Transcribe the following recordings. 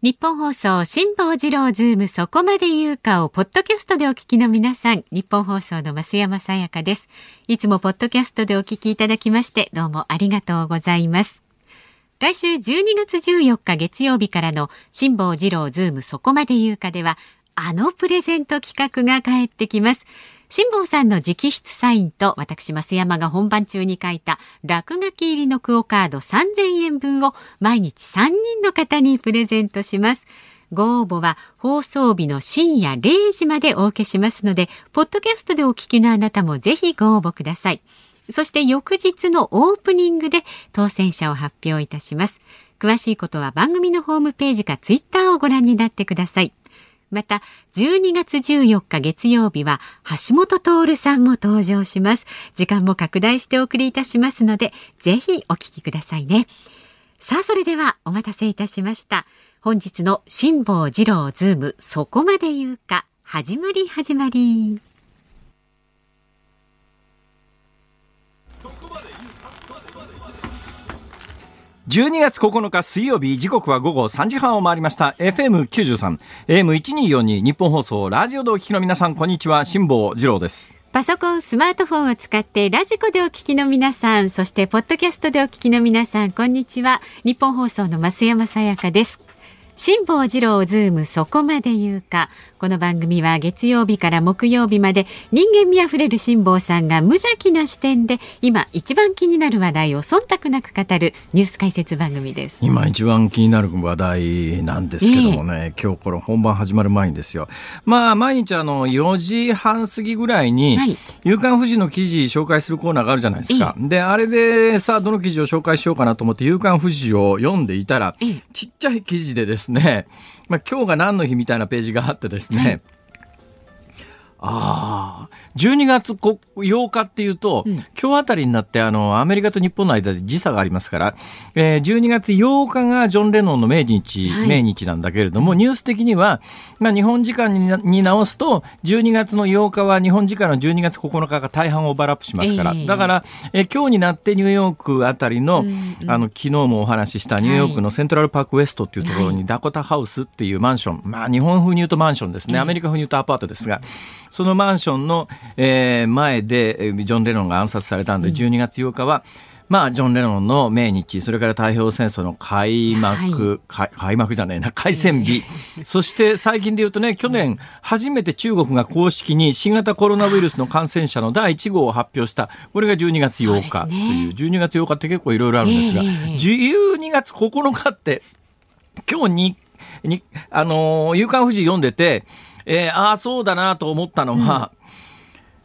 ニッポン放送辛坊治郎ズームそこまで言うかをポッドキャストでお聞きの皆さん、ニッポン放送の増山さやかです。いつもポッドキャストでお聞きいただきましてどうもありがとうございます。来週12月14日月曜日からの辛坊治郎ズームそこまで言うかではあのプレゼント企画が帰ってきます。辛坊さんの直筆サインと私増山が本番中に書いた落書き入りのクオカード3000円分を毎日3人の方にプレゼントします。ご応募は放送日の深夜0時までお受けしますので、ポッドキャストでお聞きのあなたもぜひご応募ください。そして翌日のオープニングで当選者を発表いたします。詳しいことは番組のホームページかツイッターをご覧になってください。また、12月14日月曜日は、橋本徹さんも登場します。時間も拡大してお送りいたしますので、ぜひお聞きくださいね。さあ、それではお待たせいたしました。本日の辛坊二郎ズーム、そこまで言うか、始まり始まり。12月9日水曜日時刻は午後3時半を回りました FM93 AM1242 ニッポン放送ラジオでお聞きの皆さんこんにちは辛坊治郎ですパソコン、スマートフォンを使ってラジコでお聞きの皆さん、そしてポッドキャストでお聞きの皆さん、こんにちは。ニッポン放送の増山さやかです。辛坊治郎ズームそこまで言うか。この番組は月曜日から木曜日まで人間味あふれる辛坊さんが無邪気な視点で今一番気になる話題を忖度なく語るニュース解説番組です。今一番気になる話題なんですけどもね、えー、今日これ本番始まる前にですよ。まあ毎日あの4時半過ぎぐらいに、はい、夕刊富士の記事紹介するコーナーがあるじゃないですか。えー、で、あれでさあどの記事を紹介しようかなと思って夕刊富士を読んでいたら、えー、ちっちゃい記事でですね、まあ今日が何の日みたいなページがあってですね、ああ、12月8日っていうと、うん、今日あたりになってあのアメリカと日本の間で時差がありますから、えー、12月8日がジョン・レノンの命日、はい、命日なんだけれども、ニュース的には、まあ、日本時間にに直すと、12月の8日は日本時間の12月9日が大半オーバーラップしますから、えー、だから、えー、今日になってニューヨークあたりの、うんうん、あの昨日もお話ししたニューヨークのセントラルパークウエストっていうところにダコタハウスっていうマンション、まあ日本風に言うとマンションですね、アメリカ風に言うとアパートですが、そのマンションの、えー、前でジョン・レノンが暗殺されたんで、12月8日は、まあ、ジョン・レノンの命日、それから太平洋戦争の開幕、はい、開幕じゃないな、開戦日。そして最近で言うとね、去年初めて中国が公式に新型コロナウイルスの感染者の第1号を発表した、これが12月8日という、うね、12月8日って結構いろいろあるんですが、えー、12月9日って、今日に、に、あのー、夕刊富士読んでて、えー、ああ、そうだなと思ったのは、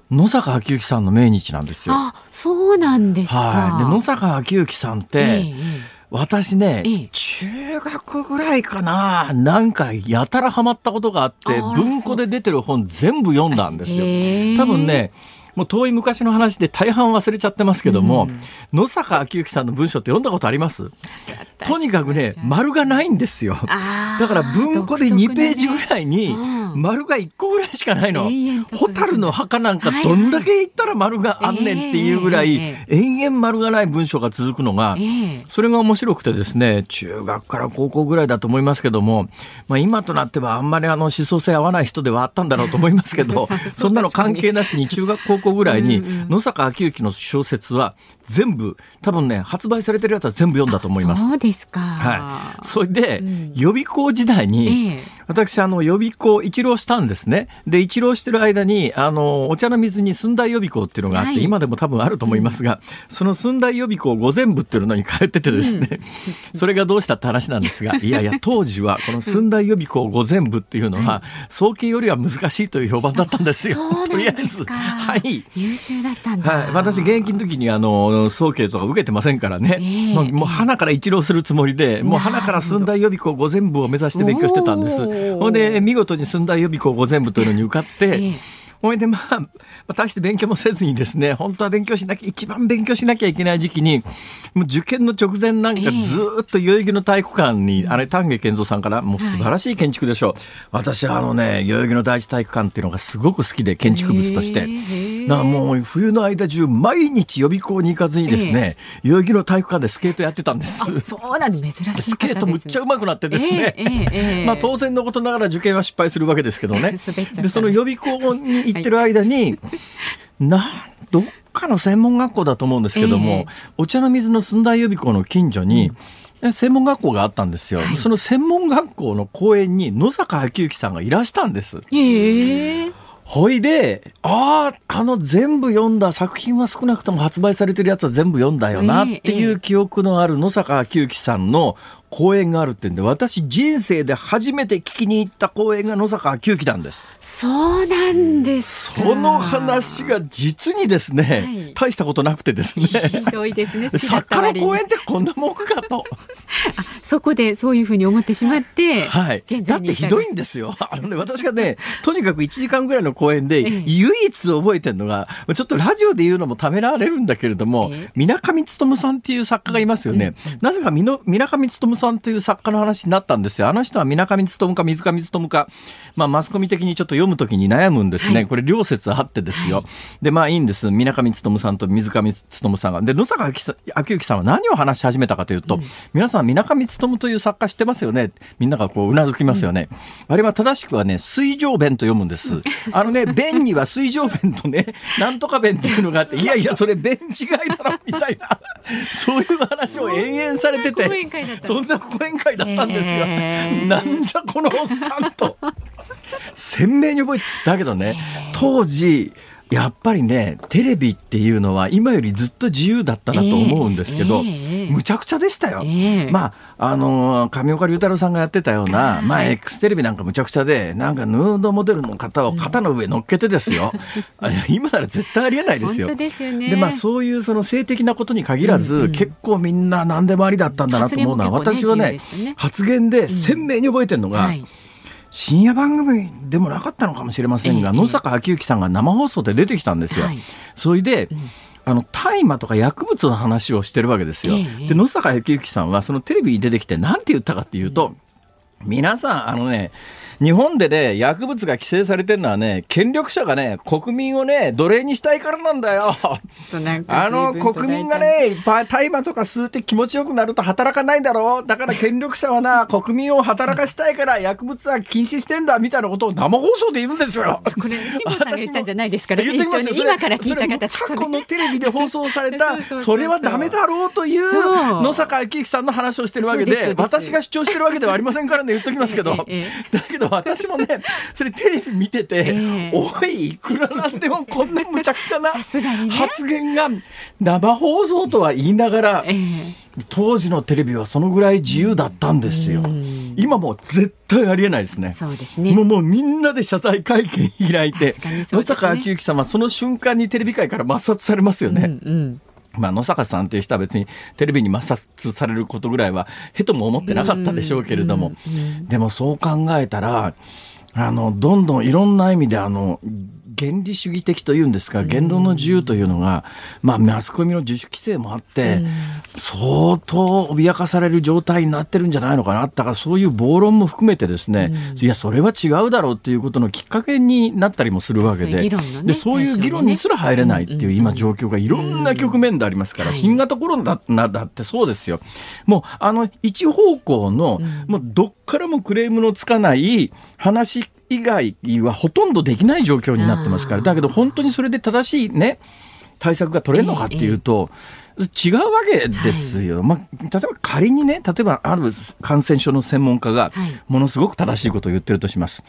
うん、野坂昭之さんの命日なんですよ。あ、そうなんですか。はい。で、野坂昭之さんって、えー、私ね、えー、中学ぐらいかな、なんかやたらハマったことがあって、文庫で出てる本全部読んだんですよ。多分ね、もう遠い昔の話で大半忘れちゃってますけども、うん、野坂昭之さんの文章って読んだことあります？とにかくね丸がないんですよ。だから文庫で2ページぐらいに丸が1個ぐらいしかないの、蛍の墓なんかどんだけ言ったら丸があんねんっていうぐらい、延々丸がない文章が続くのが、それが面白くてですね中学から高校ぐらいだと思いますけども、まあ、今となってはあんまりあの思想性合わない人ではあったんだろうと思いますけど そんなの関係なしに中学高校ぐらいに野坂昭之の小説は全部多分ね発売されてるやつは全部読んだと思います。そうですか。はい。それで、予備校時代に、私、あの、予備校、一浪したんですね。で、一浪してる間に、あの、お茶の水に寸大予備校っていうのがあって、はい、今でも多分あると思いますが、うん、その寸大予備校午前部っていうのに通っててですね、うん、それがどうしたって話なんですが、いやいや、当時は、この寸大予備校午前部っていうのは、早慶よりは難しいという評判だったんですよ。とりあえず。はい。優秀だったんだ。はい。私、現役の時に、あの、早慶とか受けてませんからね、えー、もう、もう花から一浪するつもりで、もう花から寸大予備校午前部を目指して勉強してたんです。ほんで、見事に寸大予備校午前部というのに受かって、ほいでまあ、まあ、大して勉強もせずにですね、本当は勉強しなきゃ、一番勉強しなきゃいけない時期に、もう受験の直前なんかずっと代々木の体育館に、あれ丹下健三さんからもう素晴らしい建築でしょう。はい、私はあのね、代々木の第一体育館っていうのがすごく好きで、建築物として。だからもう冬の間中毎日予備校に行かずにですね、代々木の体育館でスケートやってたんです。そうなん珍しい、ね、スケートむっちゃうまくなってですね。まあ当然のことながら受験は失敗するわけですけどね。で、その予備校に行ってる間に、などっかの専門学校だと思うんですけども、えー、お茶の水の寸大予備校の近所に、うん、専門学校があったんですよ、はい、その専門学校の公園に野坂昭之さんがいらしたんです。えーほいで、ああ、あの全部読んだ作品は少なくとも発売されてるやつは全部読んだよなっていう記憶のある野坂昭之さんの公演があるってんで私人生で初めて聞きに行った公演が野坂昭之なんです。そうなんですその話が実にですね、はい、大したことなくてですね。ひどいですね作家の公演ってこんなもんかと。そこでそういうふうに思ってしまって、はい、だってひどいんですよ。あのね私がねとにかく1時間ぐらいの公演で唯一覚えてるのがちょっとラジオで言うのもためられるんだけれども水上勉さんっていう作家がいますよね、なぜか水上勉さんさんという作家の話になったんですよ。あの人は水上勉か水上勉か、まあ、マスコミ的にちょっと読むときに悩むんですね。はい、これ両説あってですよ。で、まあいいんです。水上勉さんと水上勉さんが。で、野坂昭之さんは何を話し始めたかというと、うん、皆さん水上勉という作家知ってますよね。みんながこううなずきますよね。うん、あれは正しくはね、水上弁と読むんです。あのね、弁には水上弁とね、なんとか弁っていうのがあって、いやいや、それ弁違いだろ、みたいな、そういう話を延々されてて、そんな講演会だったんですよ。なんじゃこのおっさんと。鮮明に覚えて、だけどね、当時、やっぱりねテレビっていうのは今よりずっと自由だったなと思うんですけど、えーえー、むちゃくちゃでしたよ。えー、まああの上岡龍太郎さんがやってたような、まあ X テレビなんかむちゃくちゃでなんかヌードモデルの方を肩の上乗っけてですよ。今なら絶対ありえないですよ。で、ね、まあそういうその性的なことに限らず、うんうん、結構みんな何でもありだったんだなと思うのは、ね、私はね、ね、発言で鮮明に覚えてるのが。うんはい深夜番組でもなかったのかもしれませんが、え野坂昭之さんが生放送で出てきたんですよ。はい、それで、うん。あの大麻とか薬物の話をしてるわけですよ。で野坂昭之さんはそのテレビに出てきて何て言ったかっていうと、皆さんあのね日本でね、薬物が規制されてるのはね、権力者がね、国民をね、奴隷にしたいからなんだよ。あの、国民がね、いっぱい大麻とか吸って気持ちよくなると働かないだろう。だから権力者はな、国民を働かしたいから薬物は禁止してんだ、みたいなことを生放送で言うんですよ。これ、辛坊さんが言ったんじゃないですから、言ってます今から聞いた方、過去のテレビで放送された、それはダメだろうという野坂昭之さんの話をしてるわけで、私が主張してるわけではありませんからね、言っときますけど。だけどど私もね それテレビ見てて、えー、おいいくらなんでもこんなむちゃくちゃな発言が生放送とは言いながら、えー、当時のテレビはそのぐらい自由だったんですよ。今もう絶対ありえないですね。そうですね。もうもうみんなで謝罪会見開いて、野坂昭之さんはその瞬間にテレビ界から抹殺されますよね。うんうんまあ、野坂さんという人は別にテレビに抹殺されることぐらいはへとも思ってなかったでしょうけれども、でもそう考えたらあのどんどんいろんな意味であの原理主義的というんですか言論の自由というのが、まあ、マスコミの自主規制もあって、相当脅かされる状態になってるんじゃないのかなだからそういう暴論も含めてですね、いやそれは違うだろうっていうことのきっかけになったりもするわけで,、でそういう議論にすら入れないっていう今状況がいろんな局面でありますから、新型コロナだってそうですよ。もうあの一方向の、もうどっからもクレームのつかない話以外はほとんどできない状況になってますから。だけど本当にそれで正しいね対策が取れるのかっていうと、違うわけですよ、はい、まあ、例えば仮にね例えばある感染症の専門家がものすごく正しいことを言ってるとします、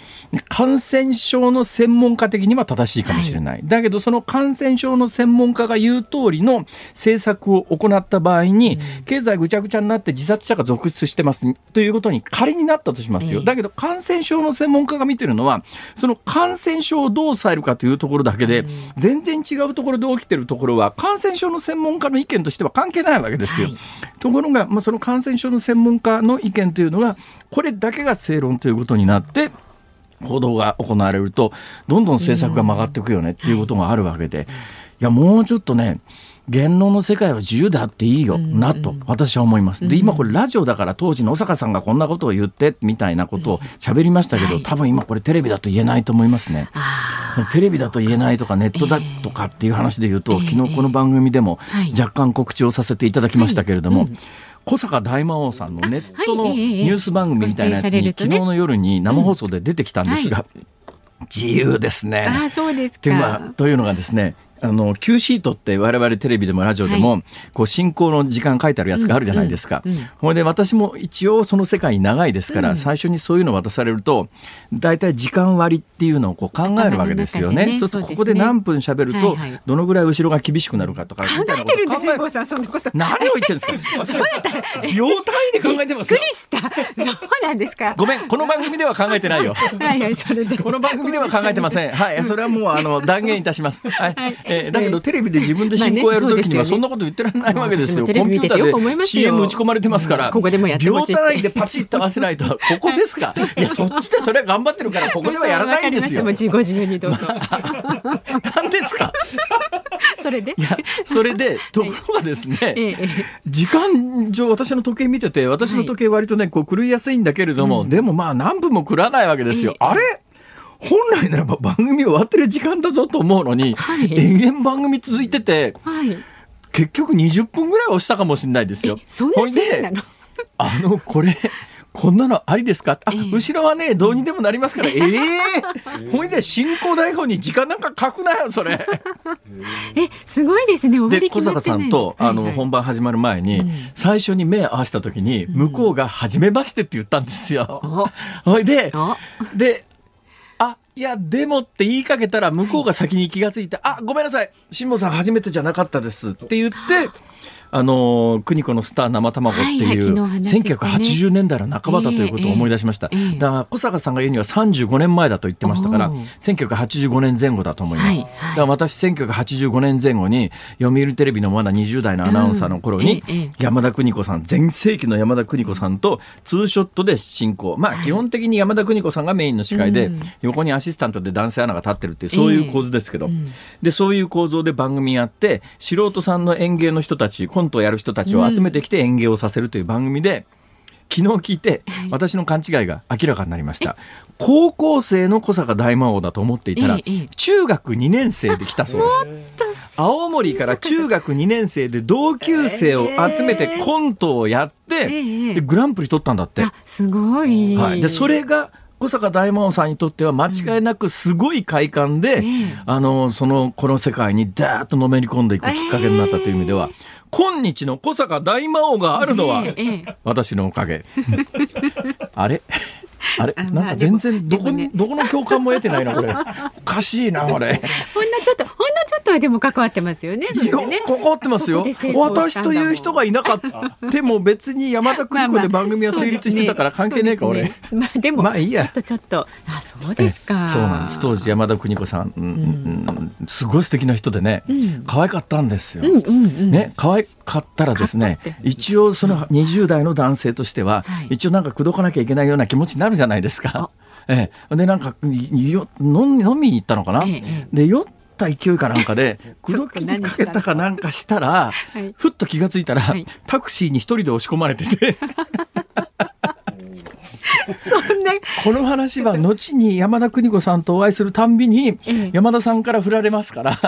感染症の専門家的には正しいかもしれない、はい、だけどその感染症の専門家が言う通りの政策を行った場合に、うん、経済ぐちゃぐちゃになって自殺者が続出してますということに仮になったとしますよ、だけど感染症の専門家が見てるのはその感染症をどう抑えるかというところだけで、うん、全然違うところで起きてるところは感染症の専門家の意見としては関係ないわけですよ。はい、ところが、まあ、その感染症の専門家の意見というのがこれだけが正論ということになって報道が行われるとどんどん政策が曲がっていくよねっていうことがあるわけでいやもうちょっとね言論の世界は自由であっていいよなと私は思います。で今これラジオだから当時の小坂さんがこんなことを言ってみたいなことを喋りましたけど多分今これテレビだと言えないと思いますね。そのテレビだと言えないとかネットだとかっていう話で言うと、昨日この番組でも若干告知をさせていただきましたけれども、小坂大魔王さんのネットのニュース番組みたいなやつに昨日の夜に生放送で出てきたんですが、自由ですね。あそうですか。というのがですねあの Q シートって我々テレビでもラジオでも、はい、こう進行の時間書いてあるやつがあるじゃないですか。ほ、うんうん、で私も一応その世界に長いですから、うん、最初にそういうの渡されると大体時間割っていうのをこう考えるわけですよね。ねそうするとここで何分喋るとどのぐらい後ろが厳しくなるかとか、考えてるんですよ、さんそんなこと。何を言ってるんですか？そうだった秒単位で考えてますびっくりした。そうなんですか。ごめんこの番組では考えてないよ。はいはいそれで。この番組では考えてません。はいそれはもうあの断言いたします。はい。はい、えー、だけどテレビで自分で進行やるときにはそんなこと言ってられないわけですよ。コンピューターで CM 打ち込まれてますから、ここでもやって秒単位でパチッと合わせないと、ここですか？いや、そっちでそれは頑張ってるから、ここではやらないんですよ。ご自由にどうぞ。何ですか。それでいや、それで、ところがですね、時間上、私の時計見てて、私の時計割とね、こう狂いやすいんだけれども、でもまあ何分も狂わないわけですよ。あれ本来ならば番組終わってる時間だぞと思うのに、はい、延々番組続いてて、はい、結局20分ぐらい押したかもしれないですよ。そんななの？あのこれこんなのありですか？あ、えー、後ろはねどうにでもなりますから。ええ。ー、ほいで進行台本に時間なんか書くなよそれ。えすごいですね。で小坂さんと、あの、本番始まる前に、うん、最初に目合わせた時に向こうが「初めまして」って言ったんですよ。ほいででいや、でもって言いかけたら、向こうが先に気がついて、あ、ごめんなさい、辛坊さん初めてじゃなかったですって言って、あの邦子のスター生卵っていう、はいはいね、1980年代の半ばだということを思い出しました、えーえー、だから小坂さんが言うには35年前だと言ってましたから1985年前後だと思います、はいはい、だから私1985年前後に読売テレビのまだ20代のアナウンサーの頃に、うんえー、山田邦子さん全盛期の山田邦子さんとツーショットで進行。まあ基本的に山田邦子さんがメインの司会で、横にアシスタントで男性アナが立ってるっていうそういう構図ですけど、でそういう構造で番組やって素人さんの演芸の人たちコントをやる人たちを集めてきて演芸をさせるという番組で、昨日聞いて私の勘違いが明らかになりました、高校生の小坂大魔王だと思っていたら、中学2年生で来たそうです。青森から中学2年生で同級生を集めてコントをやって、でグランプリ取ったんだって。すごい、はい、でそれが小坂大魔王さんにとっては間違いなくすごい快感で、うん、あのそのこの世界にダーッとのめり込んでいくきっかけになったという意味では、今日の小坂大魔王があるのは、私のおかげ。あれ？あれ、なんか全然どこに、どこの共感も得てないなこれ。おかしいなこれ。ほんのちょっととはでも関わってますよね。ね、関わってますよ。私という人がいなかったも別に山田邦子で番組は成立してたから関係ねえか、俺。まあでもまあいいや。ちょっとちょっとあそうですか。そうなんです。当時山田邦子さん、うんうんすごい素敵な人でね、可愛かったんですよ。ね可愛かったらですね、一応その20代の男性としては、一応なんか口説かなきゃいけないような気持ちになるじゃないですか。ええ、でなんかよ飲みに行ったのかな、ええ、で酔った勢いかなんかで 口説きにかけたかなんかしたら、はい、ふっと気が付いたら、はい、タクシーに一人で押し込まれてて そんなこの話は後に山田邦子さんとお会いするたんびに、山田さんから振られますから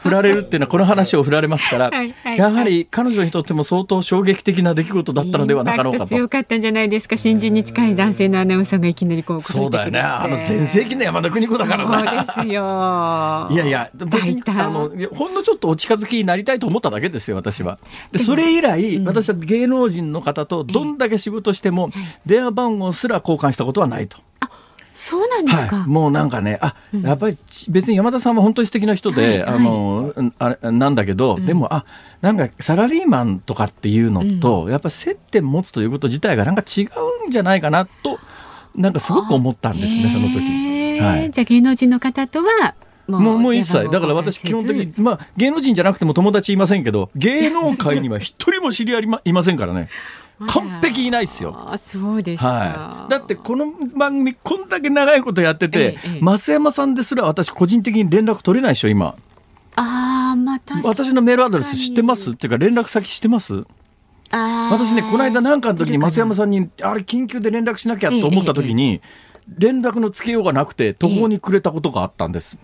振られるっていうのはこの話を振られますから、やはり彼女にとっても相当衝撃的な出来事だったのではなかろうかと。強かったんじゃないですか。新人に近い男性のアナウンサーがいきなりこうそうだよね。あの全盛期の山田邦子だからな。そうですよ。いやいや、別にあのほんのちょっとお近づきになりたいと思っただけですよ、私は。でそれ以来、うん、私は芸能人の方とどんだけ仕事しても、電話番号すら交換したことはないと。そうなんですか、はい、もうなんかねあ、うん、やっぱり別に山田さんは本当に素敵な人で、はい、あのあれなんだけど、うん、でもあなんかサラリーマンとかっていうのと、うん、やっぱり接点持つということ自体がなんか違うんじゃないかなとなんかすごく思ったんですねその時、はい、じゃあ芸能人の方とはもうもう一切。だから私基本的にまあ芸能人じゃなくても友達いませんけど芸能界には一人も知り合いいませんからね完璧いないですよ。あそうですはい、だってこの番組こんだけ長いことやってて、ええ、増山さんですら私個人的に連絡取れないでしょ今。あまた私のメールアドレス知ってます？っていうか連絡先知ってます？私ねこの間何かの時に増山さんにあれ緊急で連絡しなきゃと思った時に、連絡のつけようがなくて途方に暮れたことがあったんです。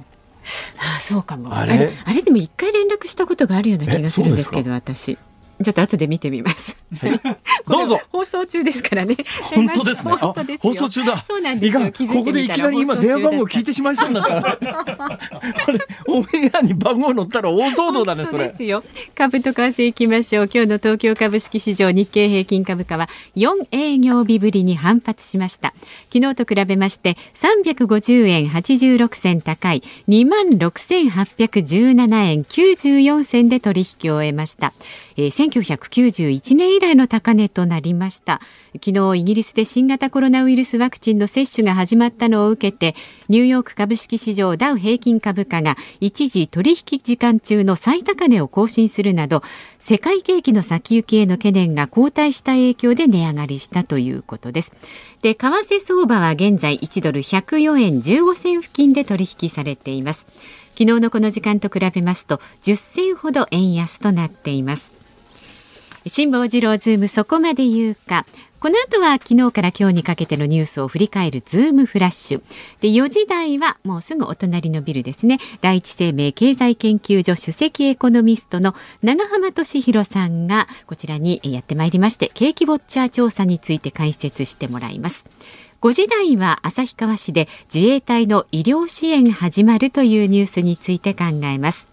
ああそうかも。あれ？あれでも一回連絡したことがあるような気がするんですけど私ちょっと後で見てみます。はい、どうぞ。放送中ですからね。本当ですね。放送中だ。そうなんですよ。ここでいきなり今電話番号聞いてしまいそうになった。これオンエアに番号載ったら大騒動だねそれ。ですよ。株と為替いきましょう。今日の東京株式市場日経平均株価は4営業日ぶりに反発しました。昨日と比べまして350円86銭高い2万6817円94銭で取引を終えました。えー、1991年以来の高値となりました。昨日イギリスで新型コロナウイルスワクチンの接種が始まったのを受けてニューヨーク株式市場ダウ平均株価が一時取引時間中の最高値を更新するなど世界景気の先行きへの懸念が後退した影響で値上がりしたということです。で為替相場は現在1ドル104円15銭付近で取引されています。昨日のこの時間と比べますと10銭ほど円安となっています。辛坊治郎ズームそこまで言うかこの後は昨日から今日にかけてのニュースを振り返るズームフラッシュ。で、4時台はもうすぐお隣のビルですね。第一生命経済研究所首席エコノミストの永濱利廣さんがこちらにやってまいりまして、景気ウォッチャー調査について解説してもらいます。5時台は旭川市で自衛隊の医療支援始まるというニュースについて考えます。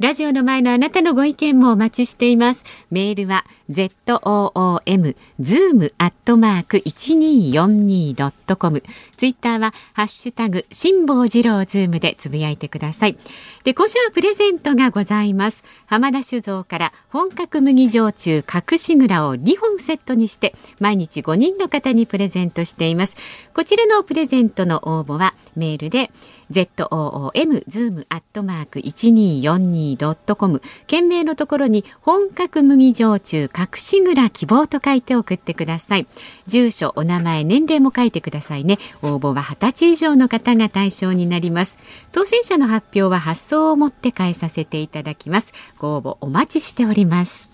ラジオの前のあなたのご意見もお待ちしています。メールは zoom zoom アットマーク 1242.com ツイッターはハッシュタグ辛坊治郎ズームでつぶやいてください。で、今週はプレゼントがございます。浜田酒造から本格麦焼酎隠し蔵を2本セットにして毎日5人の方にプレゼントしています。こちらのプレゼントの応募はメールで zoom zoom アットマーク 1242.com 件名のところに本格麦焼酎隠し蔵希望と書いて送ってください。住所お名前年齢も書いてくださいね。応募は20歳以上の方が対象になります。当選者の発表は発送をもって代えさせていただきます。ご応募お待ちしております。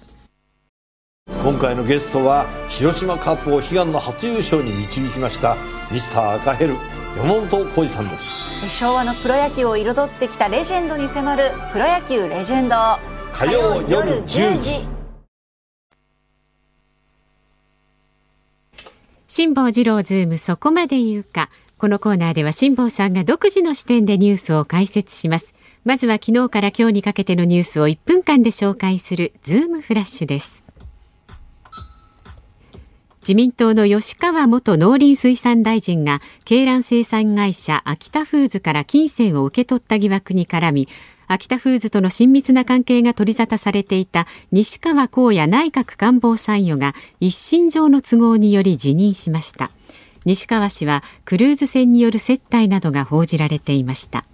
今回のゲストは広島カープを悲願の初優勝に導きましたミスター赤ヘル。山本浩二さんです。昭和のプロ野球を彩ってきたレジェンドに迫る「プロ野球レジェンド」火曜夜10時。辛坊治郎ズームそこまで言うか。このコーナーでは辛坊さんが独自の視点でニュースを解説します。まずは昨日から今日にかけてのニュースを1分間で紹介するズームフラッシュです自民党の吉川元農林水産大臣が鶏卵生産会社秋田フーズから金銭を受け取った疑惑に絡み秋田フーズとの親密な関係が取り沙汰されていた西川光也内閣官房参与が一身上の都合により辞任しました。西川氏はクルーズ船による接待などが報じられていました。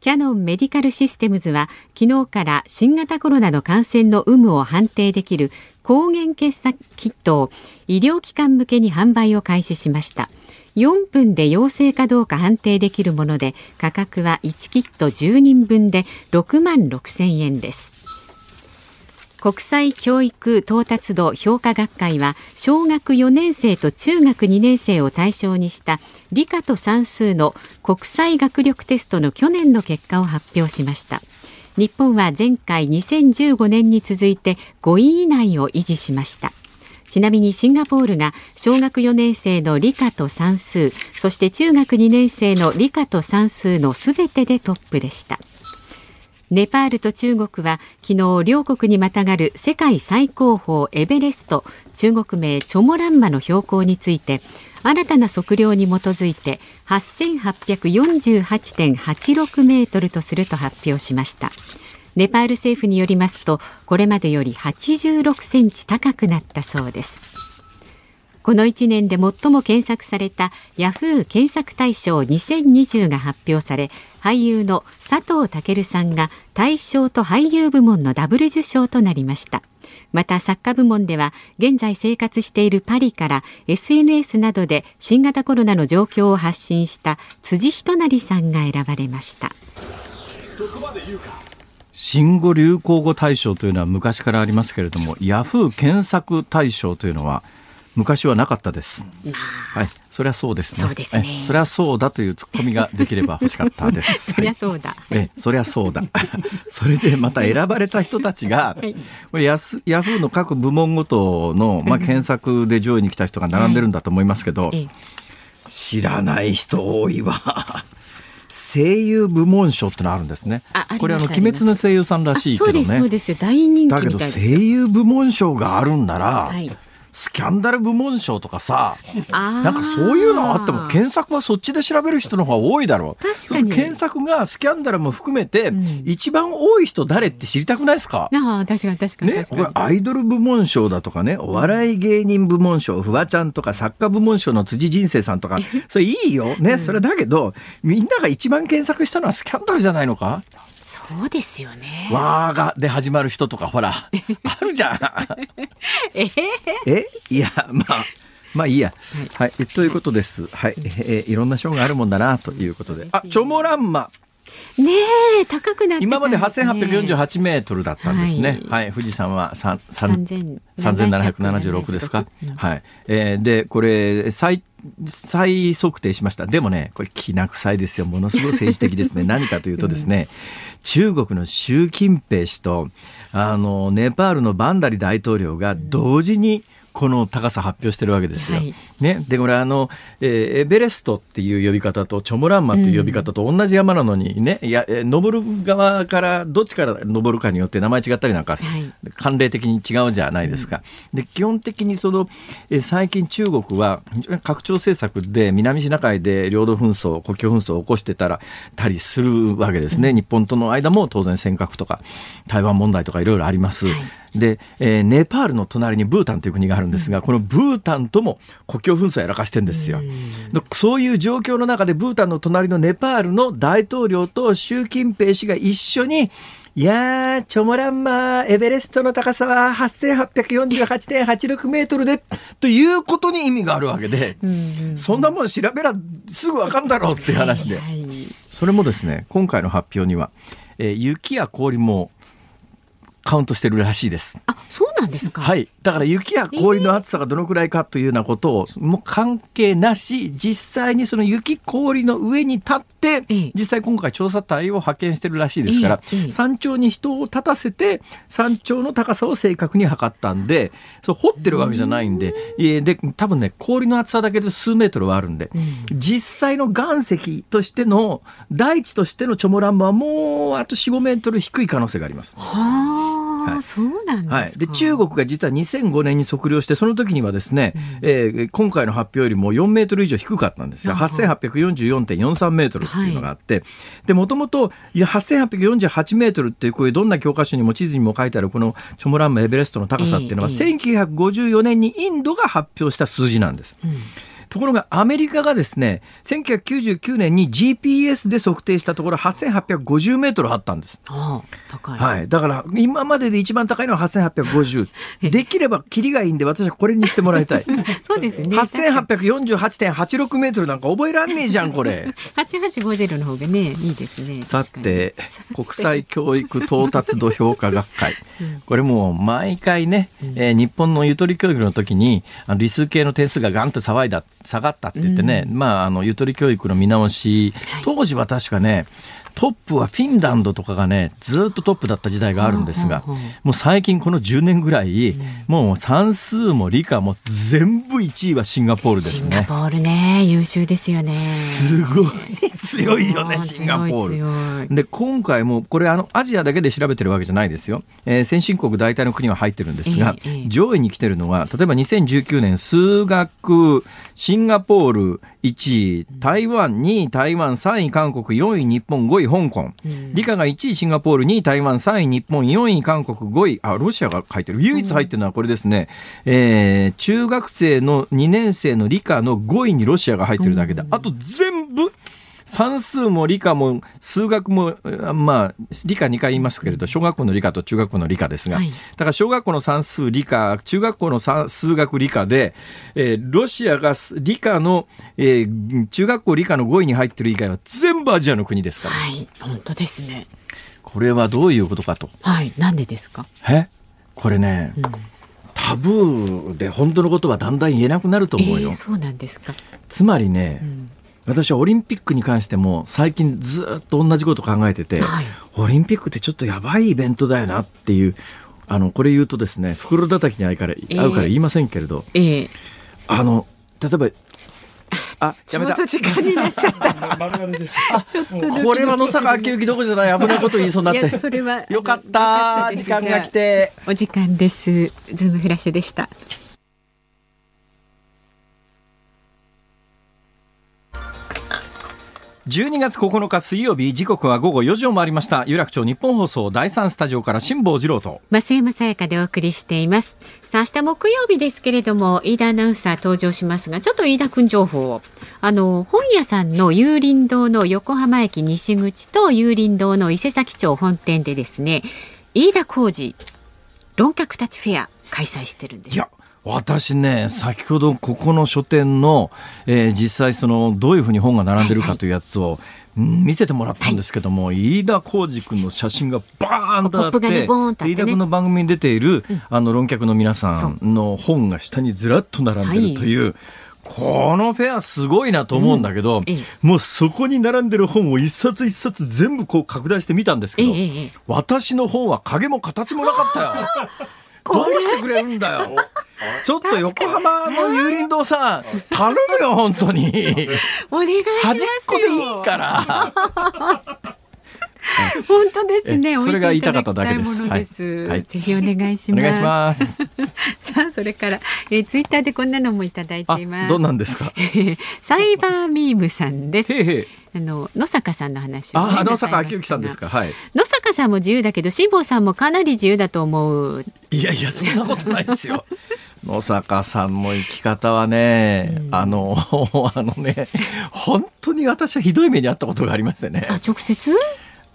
キャノンメディカルシステムズは昨日から新型コロナの感染の有無を判定できる抗原検査キットを医療機関向けに販売を開始しました。4分で陽性かどうか判定できるもので価格は1キット10人分で6万6千円です。国際教育到達度評価学会は小学4年生と中学2年生を対象にした理科と算数の国際学力テストの去年の結果を発表しました。日本は前回2015年に続いて5位以内を維持しました。ちなみにシンガポールが小学4年生の理科と算数そして中学2年生の理科と算数のすべてでトップでした。ネパールと中国は昨日両国にまたがる世界最高峰エベレスト中国名チョモランマの標高について新たな測量に基づいて8848.86メートルとすると発表しました。ネパール政府によりますとこれまでより86センチ高くなったそうです。この1年で最も検索されたヤフー検索大賞2020が発表され俳優の佐藤健さんが大賞と俳優部門のダブル受賞となりました。また作家部門では現在生活しているパリから SNS などで新型コロナの状況を発信した辻仁成さんが選ばれました。そこまで言うか。新語・流行語大賞というのは昔からありますけれどもヤフー検索大賞というのは昔はなかったです。はい、そりゃそうですね。そうですね。そりゃそうだというツッコミができれば欲しかったです。そりゃそうだ。え、そりゃそうだ。それでまた選ばれた人たちが、はい、これヤスヤフーの各部門ごとのまあ検索で上位に来た人が並んでるんだと思いますけど、知らない人多いわ。声優部門賞ってのあるんですね。これあの鬼滅の声優さんらしいけどね。そうですよ大人気だけど声優部門賞があるんなら、はいスキャンダル部門賞とかさなんかそういうのあっても検索はそっちで調べる人の方が多いだろう。確かに。検索がスキャンダルも含めて、うん、一番多い人誰って知りたくないですか？あ確かに確かにねこれアイドル部門賞だとかねお笑い芸人部門賞フワちゃんとか作家部門賞の辻人生さんとかそれいいよ。ね、うん、それだけどみんなが一番検索したのはスキャンダルじゃないのか？そうですよね。わーがで始まる人とかほら あるじゃん。え？え？いやまあ。まあいいや、はい、はい、ということです。はい、えー、いろんな賞があるもんだなということで。あ、チョモランマ。ねえ、高くなって、ね、今まで8848メートルだったんですね。はい、はい、富士山は三三三千七百七十六ですか。はい、えー、で、これ最再測定しました。でもね、これきな臭いですよ。ものすごい政治的ですね。何かというとですね、中国の習近平氏と、あの、ネパールのバンダリ大統領が同時に、この高さ発表してるわけですよ。はい、ね、でこれあの、えー、エベレストっていう呼び方とチョモランマっていう呼び方と同じ山なのにね、うん、いや登る側からどっちから登るかによって名前違ったりなんか、はい、慣例的に違うじゃないですか。うん、で基本的にその、えー、最近中国は拡張政策で南シナ海で領土紛争国境紛争を起こしてたらたりするわけですね、うん、日本との間も当然尖閣とか台湾問題とかいろいろあります。はいで、えー、ネパールの隣にブータンという国があるんですが、うん、このブータンとも国境紛争やらかしてんですよ、うん、そういう状況の中でブータンの隣のネパールの大統領と習近平氏が一緒にいやー、チョモランマー、エベレストの高さは8848.86メートルで、ということに意味があるわけで、うんそんなもん調べらすぐわかんだろうっていう話で、それもですね、今回の発表には、えー、雪や氷もカウントしてるらしいです。あ、そうなんですか。はい。だから雪や氷の厚さがどのくらいかというようなことを、もう関係なし、実際にその雪氷の上に立って、実際今回調査隊を派遣してるらしいですから、山頂に人を立たせて、山頂の高さを正確に測ったんで、そう掘ってるわけじゃないんで、で、多分ね、氷の厚さだけで数メートルはあるんで、実際の岩石としての、大地としてのチョモランマはもうあと4、5メートル低い可能性があります。はあ。はい、そうなんはい、で中国が実は2005年に測量してその時にはですね、うん、えー、今回の発表よりも4メートル以上低かったんですよ。8844.43メートルっていうのがあって、はい、でもともと8848メートルっていうこういうどんな教科書にも地図にも書いてあるこのチョモランマエベレストの高さっていうのは、1954年にインドが発表した数字なんです。うんところがアメリカがですね、1999年に GPS で測定したところ8850メートルあったんです。ああ、高い。はい。だから今までで一番高いのは8850。できればキリがいいんで私はこれにしてもらいたい。そうですね。8848.86メートルなんか覚えらんねえじゃん、これ。8850の方がね、いいですね。さて、国際教育到達度評価学会。これも毎回ね、えー、日本のゆとり教育の時に、あの理数系の点数がガンと騒いだ。下がったって言ってね、うん、まあ、あの、ゆとり教育の見直し、当時は確かね、トップはフィンランドとかがね、ずっとトップだった時代があるんですが、もう最近この10年ぐらい、もう算数も理科も全部1位はシンガポールですシンガねポ。ールね優秀ですよね。すごい強いよね、うんシンガポール。で今回もこれあのアジアだけで調べてるわけじゃないですよ、えー先進国大体の国は入ってるんですが、上位に来てるのは例えば2019年数学シンガポール1位台湾2位台湾3位韓国4位日本5位香港、理科が1位シンガポール2位台湾3位日本4位韓国5位。あロシアが書いてる。唯一入ってるのはこれですね、えー中学生の2年生の理科の5位にロシアが入ってるだけで、あと全部算数も理科も数学も、あまあ、理科2回言いますけれど、小学校の理科と中学校の理科ですが、はい。だから小学校の算数理科、中学校の算数学理科で、えーロシアが理科の、えー中学校理科の5位に入ってる以外は全部アジアの国ですから、はい。本当ですね。これはどういうことかと。はい。なんでですか？え？これね、タブーで本当のことはだんだん言えなくなると思うよ。えーそうなんですか。つまりね、私はオリンピックに関しても最近ずっと同じこと考えてて、はい。オリンピックってちょっとやばいイベントだよなっていうあのこれ言うとですね袋叩きに合うから合うから言いませんけれど、ええ。あの例えばあやめた。ちょうど時間になっちゃった。ちょっとドキドキこれは野坂昭之どころじゃない危ないこと言いそうになっいやてそれはよかった時間が来て。お時間です。ズームフラッシュでした12月9日水曜日時刻は午後4時を回りました。有楽町日本放送第3スタジオから辛坊治郎と。増山さやかでお送りしています。さあ明日木曜日ですけれども飯田アナウンサー登場しますがちょっと飯田くん情報を。あの本屋さんの有林堂の横浜駅西口と有林堂の伊勢崎町本店でですね飯田浩二論客たちフェア開催してるんです。いや私ね先ほどここの書店の、えー実際そのどういうふうに本が並んでるかというやつを、うん見せてもらったんですけども、飯田浩二君の写真がバーンとあってね飯田君の番組に出ている、あの論客の皆さんの本が下にずらっと並んでるという。このフェアすごいなと思うんだけど、うん。ええもうそこに並んでる本を一冊一冊全部こう拡大してみたんですけど、私の本は影も形もなかったよ。どうしてくれるんだよ。ちょっと横浜の有林堂さん、頼むよ、本当に。お願いしますよ端っこでいいから。本当ですねえそれが言いたかっただけですはいはいぜひお願いしますお願いします。さあそれから、えー、ツイッターでこんなのもいただいあていま、すどんなんですか？サイバーミームさんです。へいへい。あの野坂さんの話を、ね、あ、野坂昭之さんですか？はい。野坂さんも自由だけど辛坊さんもかなり自由だと思う。いやいや、そんなことないですよ。野坂さんの生き方はね、あの、あのね、本当に私はひどい目にあったことがありましてね。あ直接？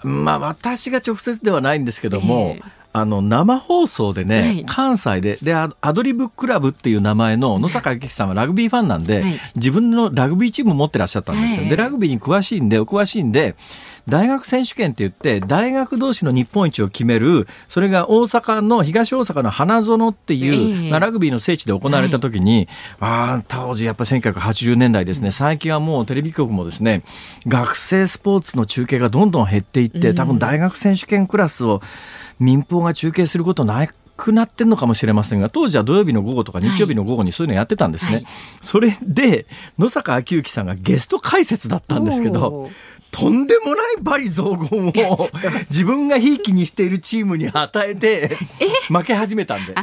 まあ私が直接ではないんですけども、ええあの生放送でね、はい。関西ででアアドリブクラブっていう名前の野坂幸樹さんはラグビーファンなんで、はい。自分のラグビーチームを持ってらっしゃったんですよ。はい。でラグビーに詳しいんでお詳しいんで大学選手権って言って大学同士の日本一を決めるそれが大阪の東大阪の花園っていう、ええ。まあ、ラグビーの聖地で行われた時に、ああ当時やっぱ1980年代ですね、最近はもうテレビ局もですね学生スポーツの中継がどんどん減っていって多分大学選手権クラスを民放が中継することないくなってんのかもしれませんが当時は土曜日の午後とか日曜日の午後にそういうのやってたんですね、はい。それで野坂昭之さんがゲスト解説だったんですけどとんでもない罵詈雑言を自分がひいきにしているチームに与えて負け始めたんで。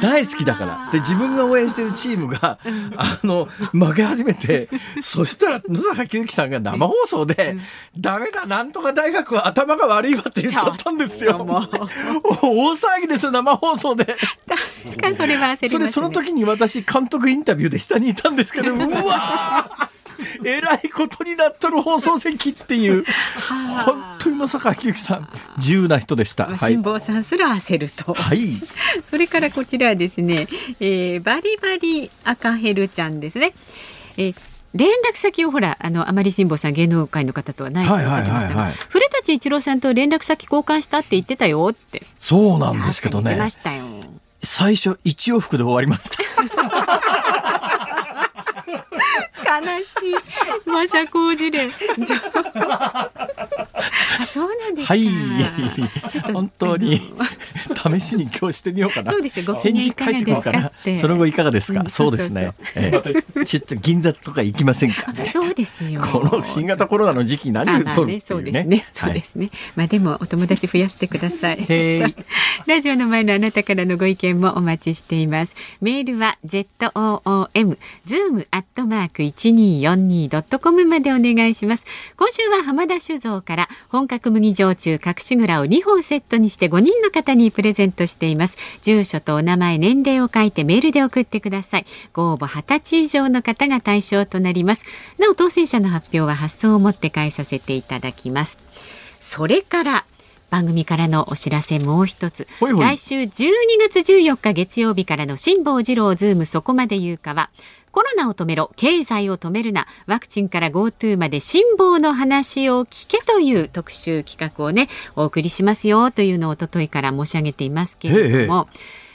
大好きだから。で自分が応援しているチームがあの負け始めてそしたら野坂昭之さんが生放送で「ダメだなんとか大学は頭が悪いわ」って言っちゃったんですよ。大騒ぎですよ生放送で。確かにそれは焦りますね。それその時に私監督インタビューで下にいたんですけど うわーえらいことになっとる放送席っていう本当に野坂昭之さん自由な人でした。はい辛、坊さんすら焦ると。はい、それからこちらはですね、えーバリバリ赤ヘルちゃんですね。えー連絡先をほらあのあまり辛坊さん芸能界の方とはないとおっしゃってましたが、古舘一郎さんと連絡先交換したって言ってたよってそうなんですけどね言ってましたよ。最初一往復で終わりました。悲しい。まあ社交辞令。あ、そうなんですか。はいちょっと本当に試しに今日してみようかな。そうですよご機返嫌いかがですか。その後いかがですか？うんそうですね。ええちょっと銀座とか行きませんか？そうですよ。この新型コロナの時期何言うとるそう。ですね。そうですね。まあでもお友達増やしてください。ラジオの前のあなたからのご意見もお待ちしています。メールは z o o m zoom アットマーク一二四二ドットコムまでお願いします。今週は浜田酒造から本格麦焼酎隠し蔵を2本セットにして5人の方にプレゼントしています。住所とお名前、年齢を書いてメールで送ってください。ご応募20歳以上の方が対象となります。なお当選者の発表は発送をもって返させていただきます。それから番組からのお知らせもう一つ来週12月14日月曜日からの辛坊治郎ズームそこまで言うかはコロナを止めろ経済を止めるなワクチンから GoTo まで辛坊の話を聞けという特集企画をねお送りしますよというのを一昨日から申し上げていますけれども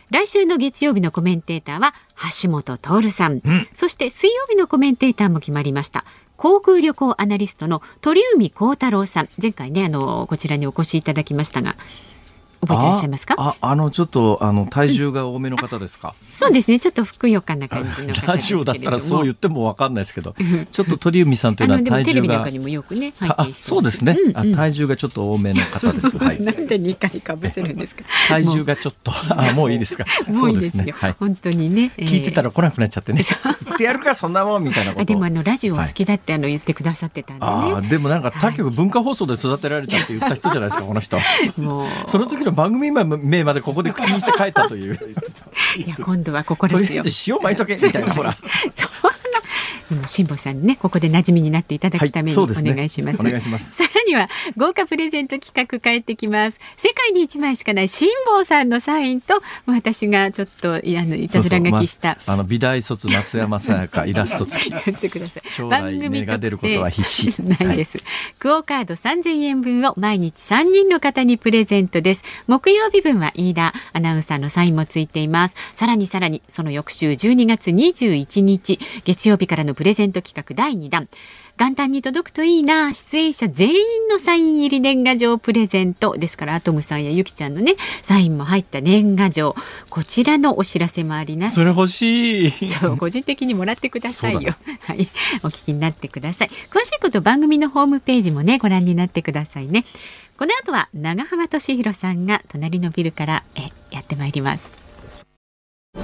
来週の月曜日のコメンテーターは橋下徹さん、そして水曜日のコメンテーターも決まりました。航空旅行アナリストの鳥海高太朗さん。前回ねあのこちらにお越しいただきましたが覚えていらっしゃいますか？あ、ああのちょっとあの体重が多めの方ですか？そうですねちょっとふくよかな感じのラジオだったらそう言ってもわかんないですけど、ちょっと鳥海さんというのは体重がテレビなんか。にもよくねそうですね、うんうんあ体重がちょっと多めの方です。はい。なんで2回かぶせるんですか？体重がちょっと、あ、もういいですか？もういいですよね。はい。本当にね、えー聞いてたら来なくなっちゃってね。言ってやるか、そんなもんみたいなこと。あでもあのラジオお好きだってあの言ってくださってたんでね、でもなんか他局文化放送で育てられたって言った人じゃないですか、この人。もうその時の番組名までここで口にして帰ったという。いや今度は心とりあえず塩巻いとけみたいな、ほら。そんなでも辛坊さんにねここで馴染みになっていただくためにおはいね。願いします,、お願いします。さらには豪華プレゼント企画帰ってきます。世界に一枚しかない辛坊さんのサインと私がちょっといあのいたずら書きした。まああの美大卒松山さやか イラスト付き。やってください。将来芽が出ることは必至。ないです、クオカード3000円分を毎日3人の方にプレゼントです。木曜日分は飯田アナウンサーのサインもついています。さらにさらにその翌週12月21日月曜日からのプレゼント企画第2弾元旦に届くといいな出演者全員のサイン入り年賀状プレゼントですからアトムさんやゆきちゃんのねサインも入った年賀状こちらのお知らせもありますそれ欲しい。そう、個人的にもらってくださいよ。はい、お聞きになってください。詳しいこと番組のホームページもね、ご覧になってくださいね。この後は長浜俊弘さんが隣のビルからえやってまいります。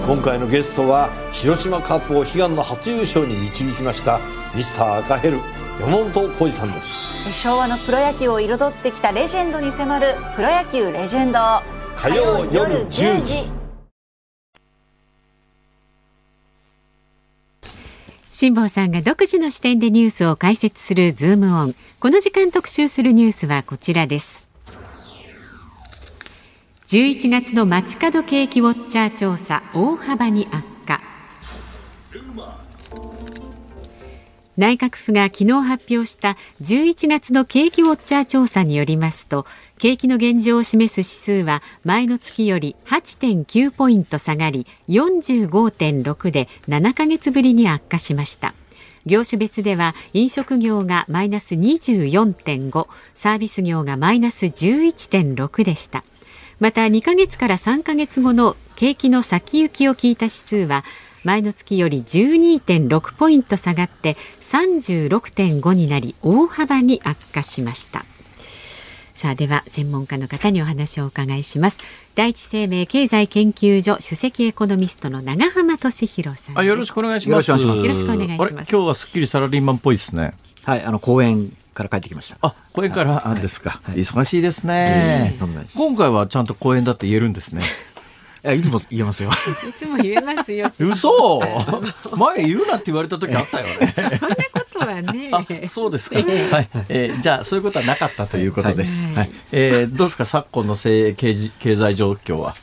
今回のゲストは広島カップを悲願の初優勝に導きましたミスター赤ヘル山本浩二さんです昭和のプロ野球を彩ってきたレジェンドに迫る「プロ野球レジェンド」火曜夜10時辛坊さんが独自の視点でニュースを解説するズームオン。この時間特集するニュースはこちらです。11月の街角景気ウォッチャー調査大幅に悪化。内閣府が昨日発表した11月の景気ウォッチャー調査によりますと景気の現状を示す指数は前の月より8.9ポイント下がり45.6で7ヶ月ぶりに悪化しました業種別では飲食業がマイナス24.5サービス業がマイナス11.6でしたまた2ヶ月から3ヶ月後の景気の先行きを聞いた指数は前の月より12.6ポイント下がって36.5になり大幅に悪化しました。さあでは専門家の方にお話をお伺いします。第一生命経済研究所首席エコノミストの長浜俊弘さんです。あ、よろしくお願いします。よろしくお願いします。今日はすっきりサラリーマンっぽいですね。はい、あの公園から帰ってきました。あ、これから、あですか、はい。忙しいですえね。えとんでもない。です今回はちゃんと公演だって言えるんですね。いやいつも言えますよ。いつも言えますよ 嘘。前言うなって言われた時あったよね。そんなことはね。あ、そうですか。はい、えーじゃあそういうことはなかったということで、ははい。い、えーどうですか昨今の経済状況は。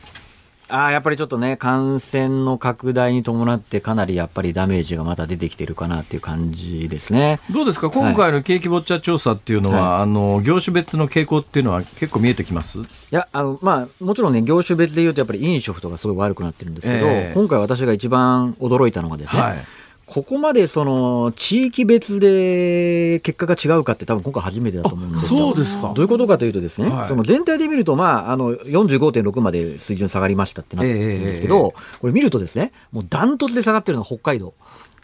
ああ、やっぱりちょっとね、感染の拡大に伴ってかなりやっぱりダメージがまた出てきてるかなっていう感じですね。どうですか？今回の景気ウォッチャー調査っていうのは、あの業種別の傾向っていうのは結構見えてきます？いや、あの、まあ、もちろんね、業種別で言うとやっぱり飲食とかすごい悪くなってるんですけど、ええ。今回私が一番驚いたのがですね、はいここまでその地域別で結果が違うかって多分今回初めてだと思うんですよ。そうですかどういうことかというとですね、はいその全体で見ると、まあ、あの45.6まで水準下がりましたってなってるんですけど、これ見るとですね、もうダントツで下がってるのは北海道。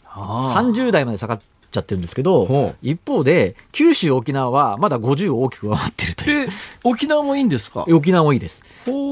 ああ30代まで下がっちゃってるんですけど一方で、九州、沖縄はまだ50を大きく上回ってるという。え沖縄もいいんですか？沖縄もいいです。